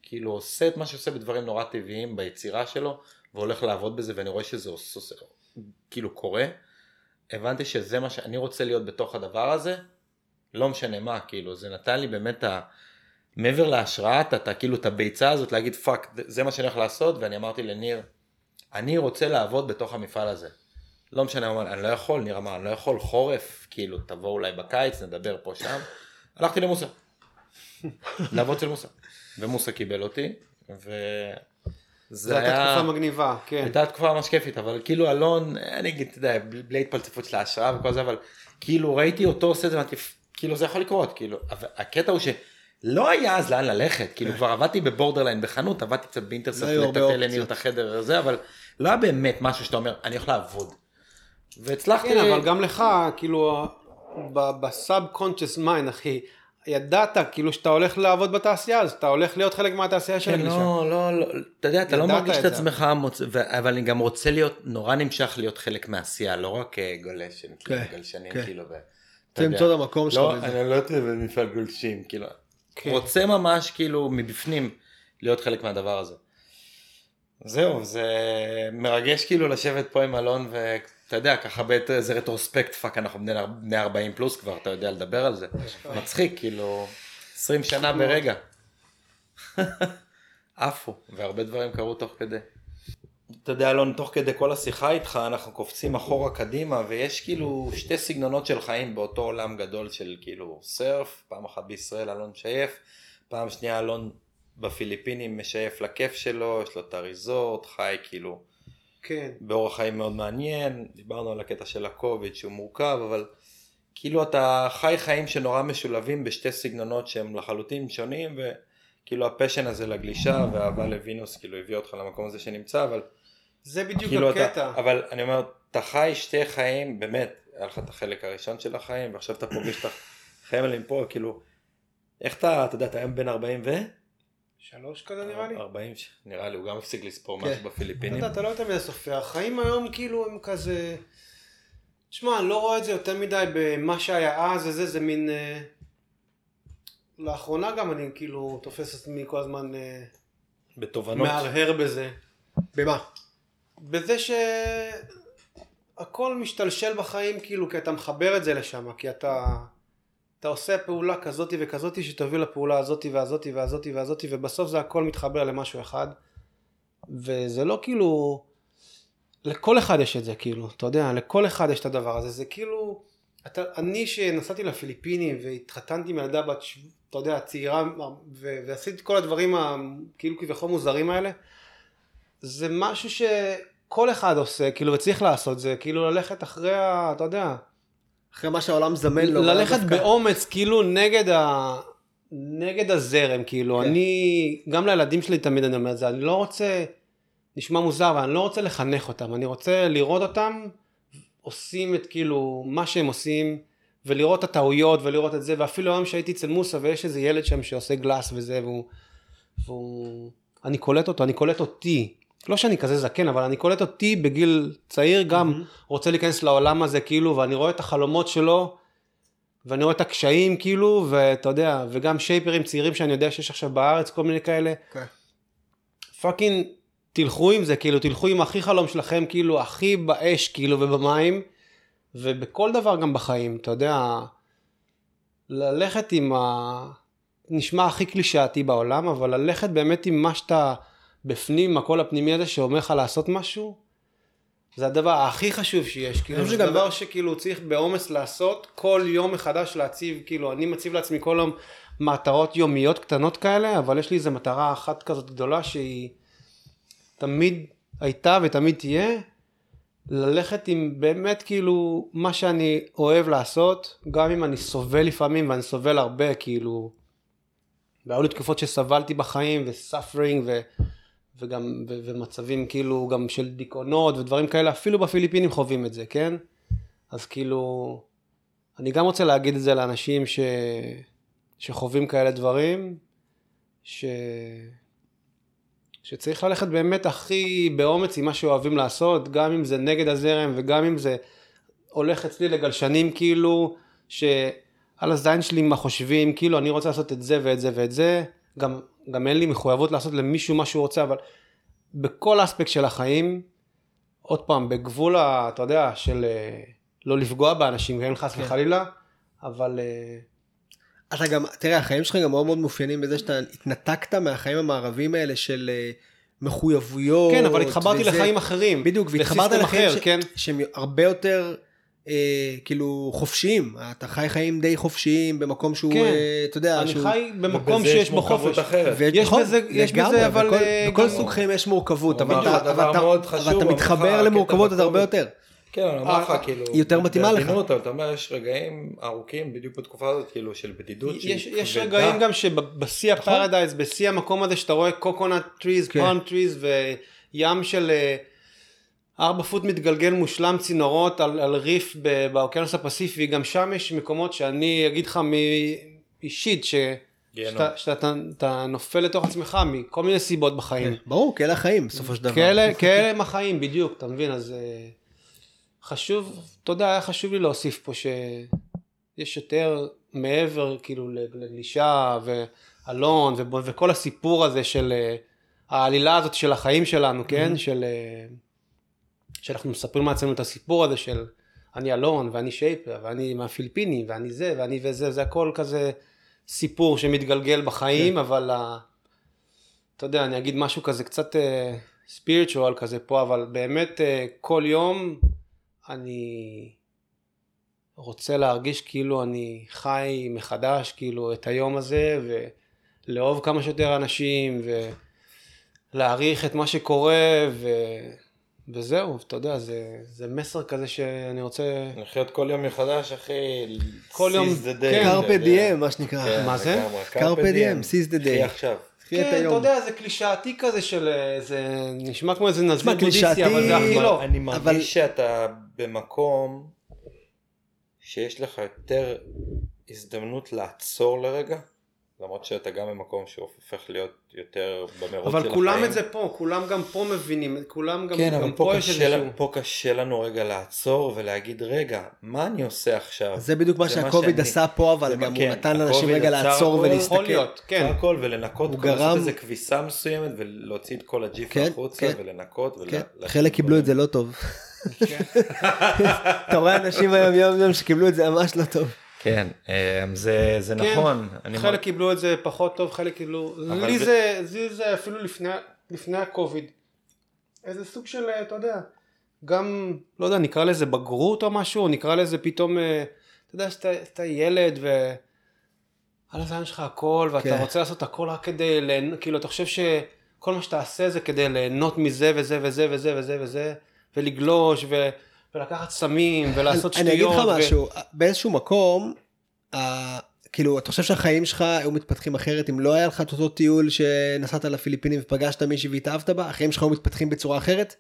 כאילו עושה את מה שעושה בדברים נורא טבעיים ביצירה שלו, והולך לעבוד בזה, ואני רואה שזה עושה, כאילו קורה, הבנתי שזה מה שאני רוצה להיות בתוך הדבר הזה, לא משנה מה, כאילו, זה נתן לי באמת ה... מעבר להשראה, אתה, אתה כאילו את הביצה הזאת להגיד fuck, זה מה שאני הולך לעשות, ואני אמרתי לניר, אני רוצה לעבוד בתוך המפעל הזה. לא משנה, הוא אמר, אני לא יכול, ניר אמר, אני לא יכול, חורף, כאילו, תבוא אולי בקיץ, נדבר פה שם. הלכתי למוסה. לעבוד של מוסה. ומוסה קיבל אותי, וזה זו הייתה תקופה מגניבה, כן. הייתה תקופה ממש כיפית, אבל כאילו אלון, אני אגיד, אתה יודע, בלי התפלצפות של ההשראה וכל זה, אבל כאילו ראיתי אותו עושה את זה, כאילו זה יכול לקרות, כאילו, אבל הקטע הוא שלא היה אז לאן ללכת, כאילו כבר עבדתי בבורדרליין בחנות, עבדתי קצת באינטרספט, לטפל לניר את החדר הזה, אבל לא היה באמת משהו שאתה אומר, אני הולך לעבוד. והצלחתי... כן, אבל גם לך, כאילו, ב-subconscious mind, אחי, ידעת כאילו שאתה הולך לעבוד בתעשייה אז אתה הולך להיות חלק מהתעשייה של כן, לא, לא, לא, אתה יודע, אתה לא מרגיש את עצמך, אבל אני גם רוצה להיות, נורא נמשך להיות חלק מהעשייה, לא רק אה, גולש, כן, גלשנים, כן. כאילו, אתה למצוא את המקום שלך. לא, אני לא יודע במפעל גולשים, כאילו, כן. רוצה ממש כאילו מבפנים להיות חלק מהדבר הזה. זהו, זה מרגש כאילו לשבת פה עם אלון ואתה יודע, ככה באיזה retrospect, fuck, אנחנו בני 40 פלוס כבר, אתה יודע לדבר על זה. מצחיק, כאילו, 20 שנה ברגע. עפו, והרבה דברים קרו תוך כדי. אתה יודע, אלון, תוך כדי כל השיחה איתך, אנחנו קופצים אחורה קדימה, ויש כאילו שתי סגנונות של חיים באותו עולם גדול של כאילו surf, פעם אחת בישראל אלון שייף, פעם שנייה אלון בפיליפינים משייף לכיף שלו, יש לו את הריזורט, חי כאילו כן. באורח חיים מאוד מעניין, דיברנו על הקטע של הקוביד שהוא מורכב, אבל כאילו אתה חי חיים שנורא משולבים בשתי סגנונות שהם לחלוטין שונים, וכאילו הפשן הזה לגלישה והאהבה לוינוס כאילו הביא אותך למקום הזה שנמצא, אבל... זה בדיוק כאילו הקטע. אתה, אבל אני אומר, אתה חי שתי חיים, באמת, היה לך את החלק הראשון של החיים, ועכשיו אתה פוגש את החיים האלה פה, כאילו, איך אתה, אתה יודע, אתה היום בן 40 ו... שלוש כזה נראה לי. 40, נראה לי, הוא גם הפסיק לספור כן. משהו בפיליפינים. אתה יודע, אתה לא תמיד הסופר, החיים היום כאילו הם כזה... תשמע, אני לא רואה את זה יותר מדי במה שהיה אז וזה, זה מין... אה... לאחרונה גם אני כאילו תופס את עצמי כל הזמן... אה... בתובנות. מהרהר בזה. במה? בזה שהכל משתלשל בחיים כאילו כי אתה מחבר את זה לשם, כי אתה... אתה עושה פעולה כזאתי וכזאתי שתוביל לפעולה הזאתי והזאתי והזאתי והזאתי ובסוף זה הכל מתחבר למשהו אחד. וזה לא כאילו לכל אחד יש את זה כאילו אתה יודע לכל אחד יש את הדבר הזה. זה כאילו אתה, אני שנסעתי לפיליפינים והתחתנתי עם ילדה בת אתה יודע צעירה ו, ועשיתי את כל הדברים הכאילו כביכול מוזרים האלה זה משהו שכל אחד עושה כאילו וצריך לעשות זה כאילו ללכת אחרי ה... אתה יודע אחרי מה שהעולם זמן לו. ללכת באומץ, כאילו נגד, ה... נגד הזרם, כאילו. כן. אני, גם לילדים שלי תמיד אני אומר את זה, אני לא רוצה, נשמע מוזר, אבל אני לא רוצה לחנך אותם, אני רוצה לראות אותם עושים את כאילו מה שהם עושים, ולראות את הטעויות ולראות את זה, ואפילו היום שהייתי אצל מוסא ויש איזה ילד שם שעושה גלאס וזה, והוא, והוא, אני קולט אותו, אני קולט אותי, לא שאני כזה זקן, אבל אני קולט אותי בגיל צעיר גם mm-hmm. רוצה להיכנס לעולם הזה, כאילו, ואני רואה את החלומות שלו, ואני רואה את הקשיים, כאילו, ואתה יודע, וגם shaperים צעירים שאני יודע שיש עכשיו בארץ, כל מיני כאלה. כן. Fucking, תלכו עם זה, כאילו, תלכו עם הכי חלום שלכם, כאילו, הכי באש, כאילו, ובמים, ובכל דבר גם בחיים, אתה יודע, ללכת עם ה... נשמע הכי קלישאתי בעולם, אבל ללכת באמת עם מה שאתה... בפנים, הקול הפנימי הזה שאומר לך לעשות משהו, זה הדבר הכי חשוב שיש, כאילו זה דבר שכאילו צריך באומץ לעשות, כל יום מחדש להציב, כאילו אני מציב לעצמי כל יום מטרות יומיות קטנות כאלה, אבל יש לי איזה מטרה אחת כזאת גדולה שהיא תמיד הייתה ותמיד תהיה, ללכת עם באמת כאילו מה שאני אוהב לעשות, גם אם אני סובל לפעמים ואני סובל הרבה כאילו, והיו לי תקופות שסבלתי בחיים וסאפרינג ו... וגם, ו- ומצבים כאילו גם של דיכאונות ודברים כאלה, אפילו בפיליפינים חווים את זה, כן? אז כאילו, אני גם רוצה להגיד את זה לאנשים ש... שחווים כאלה דברים, ש... שצריך ללכת באמת הכי באומץ עם מה שאוהבים לעשות, גם אם זה נגד הזרם וגם אם זה הולך אצלי לגלשנים כאילו, שעל הזין שלי מה חושבים, כאילו אני רוצה לעשות את זה ואת זה ואת זה, גם גם אין לי מחויבות לעשות למישהו מה שהוא רוצה, אבל בכל אספקט של החיים, עוד פעם, בגבול, ה- אתה יודע, של אה, לא לפגוע באנשים, כן, חס וחלילה, אבל אה, אתה גם, תראה, החיים שלך גם מאוד מאוד מאופיינים בזה שאתה התנתקת מהחיים המערביים האלה של אה, מחויבויות. כן, אבל התחברתי וזה. לחיים אחרים. בדיוק, והתחברת לחיים אחר, ש... כן. שהם הרבה יותר אה, כאילו חופשיים. אתה חי חיים די חופשיים במקום שהוא, כן. אה, אתה יודע, אני שהוא... חי במקום שיש יש בו חופש. יש נכון, בזה- יש בזה, אבל, בכל, אה, בכל גם- סוג חיים יש מורכבות, אבל אתה, אבל אתה, אבל אתה מתחבר למורכבות עוד הרבה. יותר. כן, אני אומר לך, כאילו, היא יותר מתאימה לך. אבל אתה אומר, יש רגעים ארוכים בדיוק בתקופה הזאת, כאילו, של בדידות יש. רגעים גם שבשיא ה-paradise, בשיא המקום הזה שאתה רואה coconut trees. Palm trees וים של אה, ארבע פוט מתגלגל מושלם צינורות על, על ריף ב- באוקיינוס הפסיפי, גם שם יש מקומות שאני אגיד לך מ- אישית, ש... שאתה, שאתה אתה נופל לתוך עצמך מכל מיני סיבות בחיים. ברור, כאלה החיים בסופו של דבר. כאלה, כאלה הם החיים בדיוק, אתה מבין? אז אה, חשוב, אתה יודע, היה חשוב לי להוסיף פה שיש יותר מעבר כאילו לגלישה ואלון וכל הסיפור הזה של אה, העלילה הזאת של החיים שלנו, כן? של... אה, שאנחנו מספרים לעצמנו את הסיפור הזה של אני אלון ואני שייפר ואני מהפיליפינים ואני זה ואני וזה, זה הכל כזה סיפור שמתגלגל בחיים, אבל ה- אתה יודע, אני אגיד משהו כזה קצת ספיריטואל כזה פה, אבל באמת אה, כל יום אני רוצה להרגיש כאילו אני חי מחדש, כאילו את היום הזה, ולאהוב כמה שיותר אנשים, ולהעריך את מה שקורה, ו... וזהו, אתה יודע, זה, זה מסר כזה שאני רוצה... לחיות כל יום מחדש, אחי. כל יום, כן. קרפה. דיאם, מה שנקרא. כן, מה זה? קרפה דיאם, the קחי day. עכשיו. כן, אתה. יודע, זה קלישאתי כזה של... אה, זה נשמע כמו איזה נזיר תשמע, בודהיסטי, אבל זה הכי לא. אני אבל- מרגיש שאתה במקום שיש לך יותר הזדמנות לעצור לרגע, למרות שאתה גם במקום שהופך להיות יותר במרוץ של אבל כולם החיים. את זה פה, כולם גם פה מבינים, כולם גם, כן, גם אבל פה יש קשה, איזשהו... פה קשה לנו רגע לעצור ולהגיד, רגע, מה אני עושה עכשיו? זה בדיוק מה שהקוביד שאני- עשה פה, אבל גם מה- הוא כן, נתן לאנשים רגע לעצור הכל, ולהסתכל. יכול להיות, כן. הכל ולנקות, הוא גרם- איזה כביסה מסוימת ולהוציא את כל הג'יפ כן, החוצה כן. ולנקות. ול- כן, להשאיר חלק קיבלו את זה לא טוב. אתה רואה אנשים היום יום יום שקיבלו את זה ממש לא טוב. כן, אמ, זה, זה כן, נכון. חלק מר- קיבלו את זה פחות טוב, חלק קיבלו... לי זה- זה, לי זה אפילו לפני, לפני הקוביד. איזה סוג של, אה, אתה יודע, גם, לא יודע, נקרא לזה בגרות או משהו, נקרא לזה פתאום, אה, אתה יודע, שאתה שאתה ילד ו... על הזין שלך הכל, ואתה כן. רוצה לעשות הכל רק כדי, ליהנ- כאילו, אתה חושב שכל מה שתעשה זה כדי ליהנות מזה וזה וזה וזה וזה וזה, ולגלוש ו... ולקחת סמים ולעשות אני אגיד שטויות. לך ו- משהו, באיזשהו מקום, ה- כאילו, אתה חושב שהחיים שלך היו מתפתחים אחרת אם לא היה לך את אותו טיול שנסעת לפיליפינים ופגשת מישהי והתאהבת בה? החיים שלך היו מתפתחים בצורה אחרת?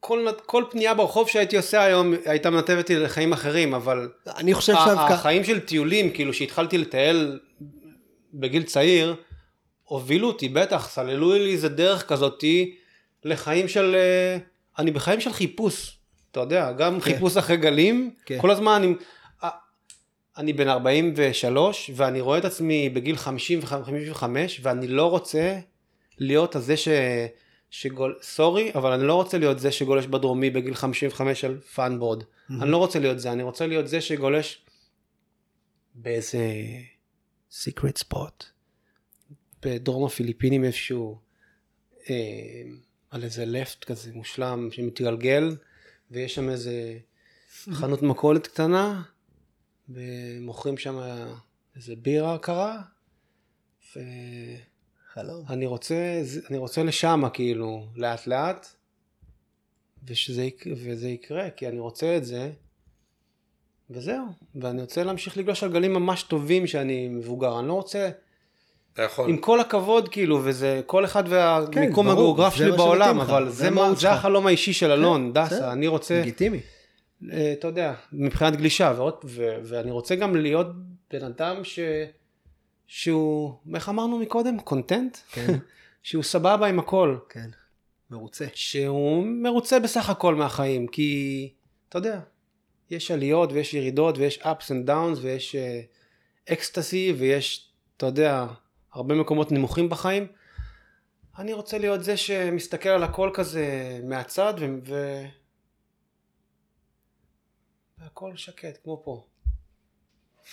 כל, כל פנייה ברחוב שהייתי עושה היום הייתה מנתבת אותי לחיים אחרים, אבל אני חושב ה- שדווקא... החיים של טיולים, כאילו שהתחלתי לטייל בגיל צעיר, הובילו אותי, בטח, סללו לי איזה דרך כזאתי לחיים של... אה, אני בחיים של חיפוש, אתה יודע, גם כן. חיפוש אחרי גלים, כן. כל הזמן אני... אה, אני בן 43 ואני רואה את עצמי בגיל 50 ו-55 ואני לא רוצה להיות הזה ש... שגול... סורי, אבל אני לא רוצה להיות זה שגולש בדרומי בגיל 55 על פאנבורד. אני לא רוצה להיות זה, אני רוצה להיות זה שגולש באיזה סיקרט ספוט. בדרום הפיליפינים איפשהו, אה, על איזה לפט כזה מושלם שמתגלגל, ויש שם איזה חנות מכולת קטנה, ומוכרים שם איזה בירה קרה, ואני חלום. רוצה, אני רוצה לשם כאילו, לאט לאט, ושזה, יק- וזה יקרה, כי אני רוצה את זה, וזהו, ואני רוצה להמשיך לגלוש על גלים ממש טובים שאני מבוגר, אני לא רוצה, אתה יכול. עם כל הכבוד כאילו, וזה כל אחד והמיקום כן, הגיאוגרף שלי בעולם, אבל זה מה, זה. החלום האישי של אלון, בסדר. דסה, אני רוצה, לגיטימי. אה, אתה יודע, מבחינת גלישה, ועוד, ו, ואני רוצה גם להיות בן אדם ש, שהוא, איך אמרנו מקודם? קונטנט? כן. שהוא סבבה עם הכל. כן. מרוצה. שהוא מרוצה בסך הכל מהחיים, כי אתה יודע, יש עליות ויש ירידות ויש ups and downs ויש אקסטסי ויש, אתה יודע, הרבה מקומות נמוכים בחיים. אני רוצה להיות זה שמסתכל על הכל כזה מהצד ו... ו... והכל שקט, כמו פה.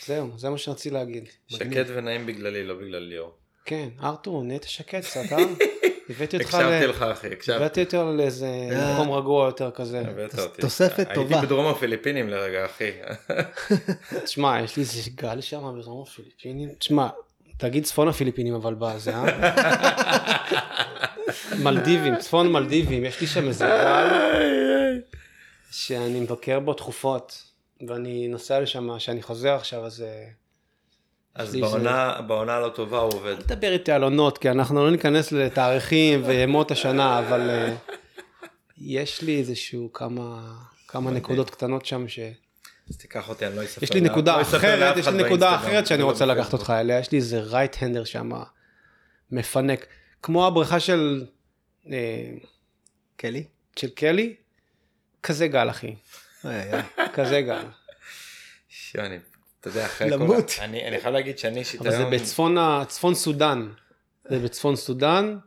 זהו, זה מה שרציתי להגיד. שקט ונעים בגללי, לא בגלל ליאור. כן, ארתור, נהיית שקט קצת, אה? הבאתי אותך הקשבתי ל... לך אחי, הקשבתי. הבאתי אותו לאיזה אה. מקום רגוע יותר כזה. תוספת טובה. הייתי בדרום הפיליפינים לרגע אחי. תשמע, יש לי איזה גל שם בדרום הפיליפינים. תשמע, תגיד צפון הפיליפינים אבל בזה, אה? מלדיבים, צפון מלדיבים, יש לי שם איזה גל שאני מבקר בו תכופות, ואני נוסע לשם, כשאני חוזר עכשיו, אז... אה, אז בעונה, בעונה לא טובה הוא עובד. אל תדבר איתי על עונות, כי אנחנו לא ניכנס לתאריכים וימות השנה, אבל אה, יש לי איזשהו כמה, כמה נקודות קטנות שם ש... אז תיקח אותי, אני לא אספר. יש לי לאף- נקודה לא אחרת, לאף יש לי נקודה אחרת שאני רוצה לקחת. אותך אליה, יש לי איזה רייט הנדר שם מפנק, כמו הבריכה של, אה, קלי? של קלי, כזה גל אחי. כזה גל. שאני, אתה יודע, אחרי כל... למות. אני אני חייב להגיד שאני אישית אבל זה. בצפון ה- צפון סודאן, זה בצפון סודאן,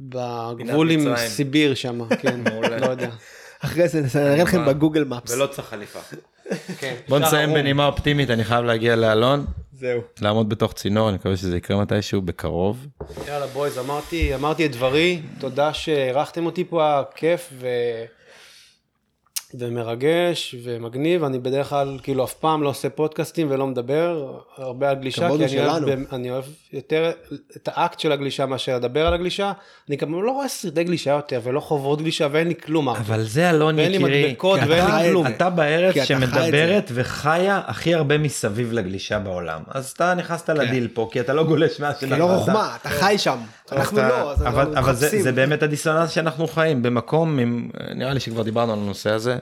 בגבול עם. סיביר שם, כן. לא יודע. אחרי זה נראה לכם? בגוגל מפס. ולא צריך חליפה. כן. בוא נסיים. בנימה אופטימית, אני חייב להגיע לאלון, זהו. לעמוד בתוך צינור, אני מקווה שזה יקרה מתישהו בקרוב. יאללה בויז, אמרתי, אמרתי את דברי, תודה שאירחתם אותי פה, היה כיף ו... ומרגש ומגניב, אני בדרך כלל כאילו אף פעם לא עושה פודקאסטים ולא מדבר הרבה על גלישה, כי אני אוהב, אני אוהב יותר את האקט של הגלישה מאשר לדבר על הגלישה, אני גם לא רואה סרטי גלישה יותר ולא חוברות גלישה ואין לי כלום. אבל זה אלון ואין לי יקירי, מדבקות ואין אתה- לי כלום. אתה בארץ שמדברת וחיה הכי הרבה מסביב לגלישה בעולם. אז אתה נכנסת לדיל פה, כי אתה לא גולש מאז כי לא חוכמה, אתה חי שם. אנחנו לא, אז אבל, אנחנו אבל זה, מחפשים. זה באמת הדיסוננס שאנחנו חיים במקום נראה לי שכבר דיברנו על הנושא הזה.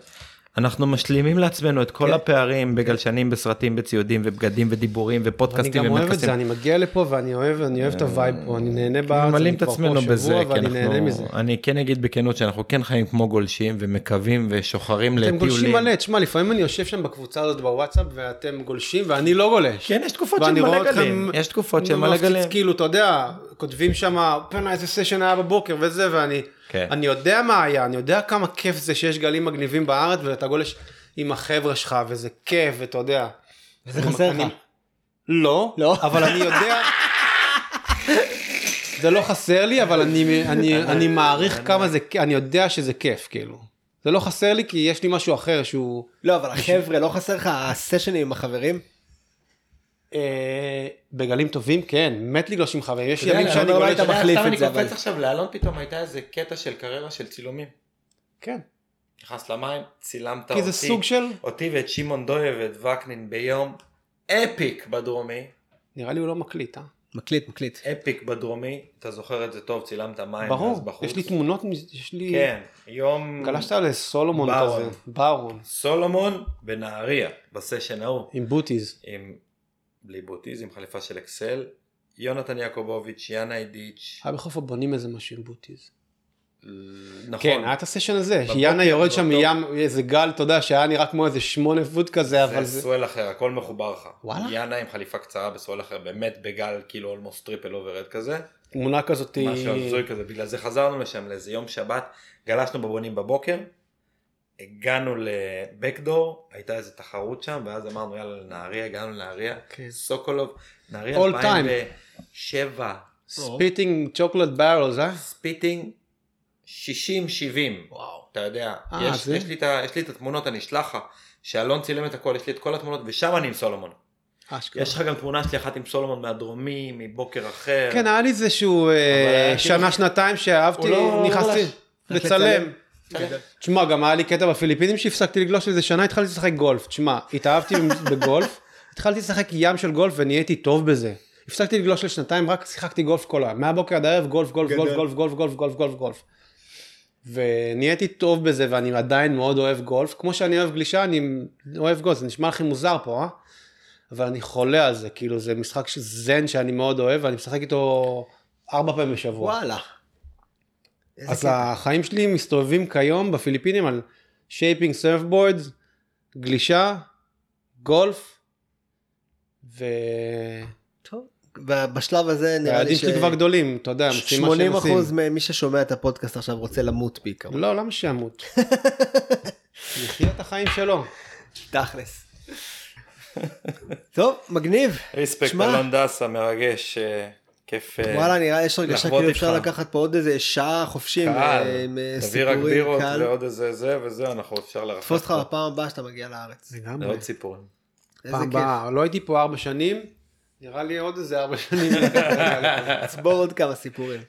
אנחנו משלימים לעצמנו את כל כן. הפערים בגלשנים בסרטים בציודים ובגדים ודיבורים אני ופודקאסטים גם אוהב את. זה, אני מגיע לפה ואני אוהב, אני אוהב את ה-vibe פה, אני נהנה בארץ, ממלאים אני את כבר עצמנו בזה, כי ואני נהנה אנחנו, מזה. אני כן אגיד בכנות שאנחנו כן חיים כמו גולשים ומקווים ושוחרים אתם גולשים לטיולים. מלא, תשמע, לפעמים אני יושב שם בקבוצה הזאת בוואטסאפ ואתם גולשים ואני לא גולש. כן, יש תקופות של מלא גלים. יש תקופות של מלא גלים. כאילו, אתה יודע, כותבים שם, איזה session היה בבוקר וזה, ואני כן. אני יודע מה היה, אני יודע כמה כיף זה שיש גלים מגניבים בארץ ואתה גולש עם החבר'ה שלך וזה כיף, ואתה יודע. זה חסר לך. אני- לא, לא? אבל אני יודע... זה לא חסר לי, אבל אני, אני, אני מעריך כמה זה, אני יודע שזה כיף, כאילו. זה לא חסר לי כי יש לי משהו אחר שהוא... לא, אבל החבר'ה, לא חסר לך הסשנים עם החברים? אה, בגלים טובים, כן, מת לגלוש עם חברים. יש ימים שאני לא גולש... היית מחליף סתם את זה, אני קופץ עכשיו לאלון פתאום הייתה איזה קטע של קריירה של צילומים. כן. נכנס למים, צילמת כי זה אותי, סוג של... אותי ואת שמעון דויה ואת וקנין ביום אפיק בדרומי, נראה לי הוא לא מקליט, אה? מקליט, מקליט. אפיק בדרומי, אתה זוכר את זה טוב, צילמת מים אז ברור, בחוץ. יש לי תמונות, יש לי... כן, יום גלשת לסולומון ברון. כזה, ברון, סולומון בנהריה, בסשן ההוא, עם בוטיז. עם בלי בוטיז, עם חליפה של אקסל, יונתן יעקובוביץ', יאנה אידיץ', היה בחוף הבונים איזה משהו עם booties. נכון, כן, היה את ה-session הזה, שיאנה יורד שם מים, איזה גל, אתה יודע, שהיה נראה כמו איזה שמונה foot כזה, אבל זה זה... swell אחר, הכל מחובר לך. וואלה? יאנה עם חליפה קצרה ב-swell אחר, באמת בגל כאילו almost triple overhead כזה. תמונה כזאת משהו הזוי כזה, בגלל זה חזרנו לשם לאיזה יום שבת, גלשנו בבונים בבוקר, הגענו לבקדור, הייתה איזה תחרות שם, ואז אמרנו יאללה לנהריה, הגענו לנהריה, כן. סוקולוב, נהריה All time. 2007, spitting chocolate barrels, אה? Spitting 60-70, וואו. אתה יודע, אה, יש, זה? יש, לי את יש לי את התמונות, אני אשלח לך, שאלון צילם את הכל, יש לי את כל התמונות, ושם אני עם סולומון. אשכרה. יש לך גם תמונה שלי אחת עם סולומון מהדרומי, מבוקר אחר. כן, היה לי איזשהו אה, שנה, שנתיים שאהבתי, לא- נכנסתי לא רק לצלם. בסדר. תשמע, גם היה לי קטע בפיליפינים שהפסקתי לגלוש איזה שנה, התחלתי לשחק גולף. תשמע, התאהבתי בגולף, התחלתי לשחק ים של גולף ונהייתי טוב בזה. הפסקתי לגלוש לשנתיים, רק שיחקתי גולף כל היום. מהבוקר עד הערב גולף, גולף, גולף. גולף, גולף, גולף, גולף, גולף, גולף. ונהייתי טוב בזה ואני עדיין מאוד אוהב גולף. כמו שאני אוהב גלישה, אני אוהב גולף. זה נשמע לכם מוזר פה, אה? אבל אני חולה על זה, כאילו זה משחק זן שאני מאוד אוהב ואני משחק איתו ארבע פעמים בשבוע. וואלה. איזה אז קטע. החיים שלי מסתובבים כיום בפיליפינים על shaping surfboard, גלישה, גולף, ו... טוב. בשלב הזה נראה לי הילדים ש... שלי כבר גדולים, אתה יודע, הם עושים מה 80 שהם עושים. אחוז ממי ששומע את הפודקאסט עכשיו רוצה למות בעיקרון. לא, למה שימות? יחיה את החיים שלו. תכלס. טוב, מגניב. respect אלון דסה, מרגש, אה, כיף. אה, וואלה, נראה, יש הרגשה כאילו. אפשר לקחת פה עוד איזה שעה חופשי עם, קהל, אה, עם אה, תביא רק סיפורים, בירות קהל. ועוד איזה זה וזה, אנחנו אפשר לרחב. תפוס אותך. בפעם הבאה שאתה מגיע לארץ. לגמרי. לעוד סיפורים. איזה פעם כיף. הבאה, לא הייתי פה ארבע שנים, נראה לי עוד איזה ארבע שנים. צבור עוד כמה סיפורים.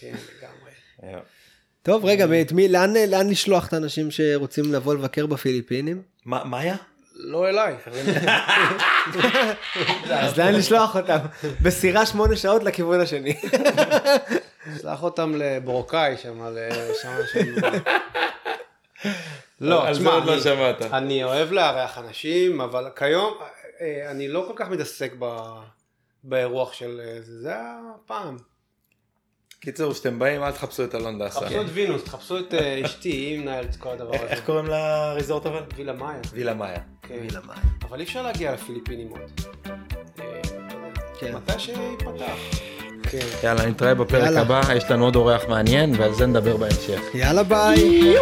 כן, לגמרי. טוב, רגע, לאן, לשלוח את האנשים שרוצים לבוא לבקר בפיליפינים? מה מה היה? לא אליי. אז לאן לשלוח אותם? בסירה שמונה שעות לכיוון השני. שלח אותם לבורקאי שם, לשם שם. לא, על זה תשמע, עוד לא אני- שמעת. אני אוהב לארח אנשים, אבל כיום אה, אני לא כל כך מתעסק באירוח של אה, זה, זה היה פעם. קיצור, כשאתם באים, אל תחפשו את אלון דסה. תחפשו את וינוס, תחפשו את אה, אשתי, היא מנהלת את כל הדבר הזה. איך קוראים לריזורט אבל? וילה מאיה. וילה מאיה. כן. אבל אי אפשר להגיע לפיליפינים עוד. אה, כן. מתי שייפתח. כן. יאללה, נתראה בפרק. הבא, יש לנו עוד אורח מעניין ועל זה נדבר בהמשך. יאללה. ביי.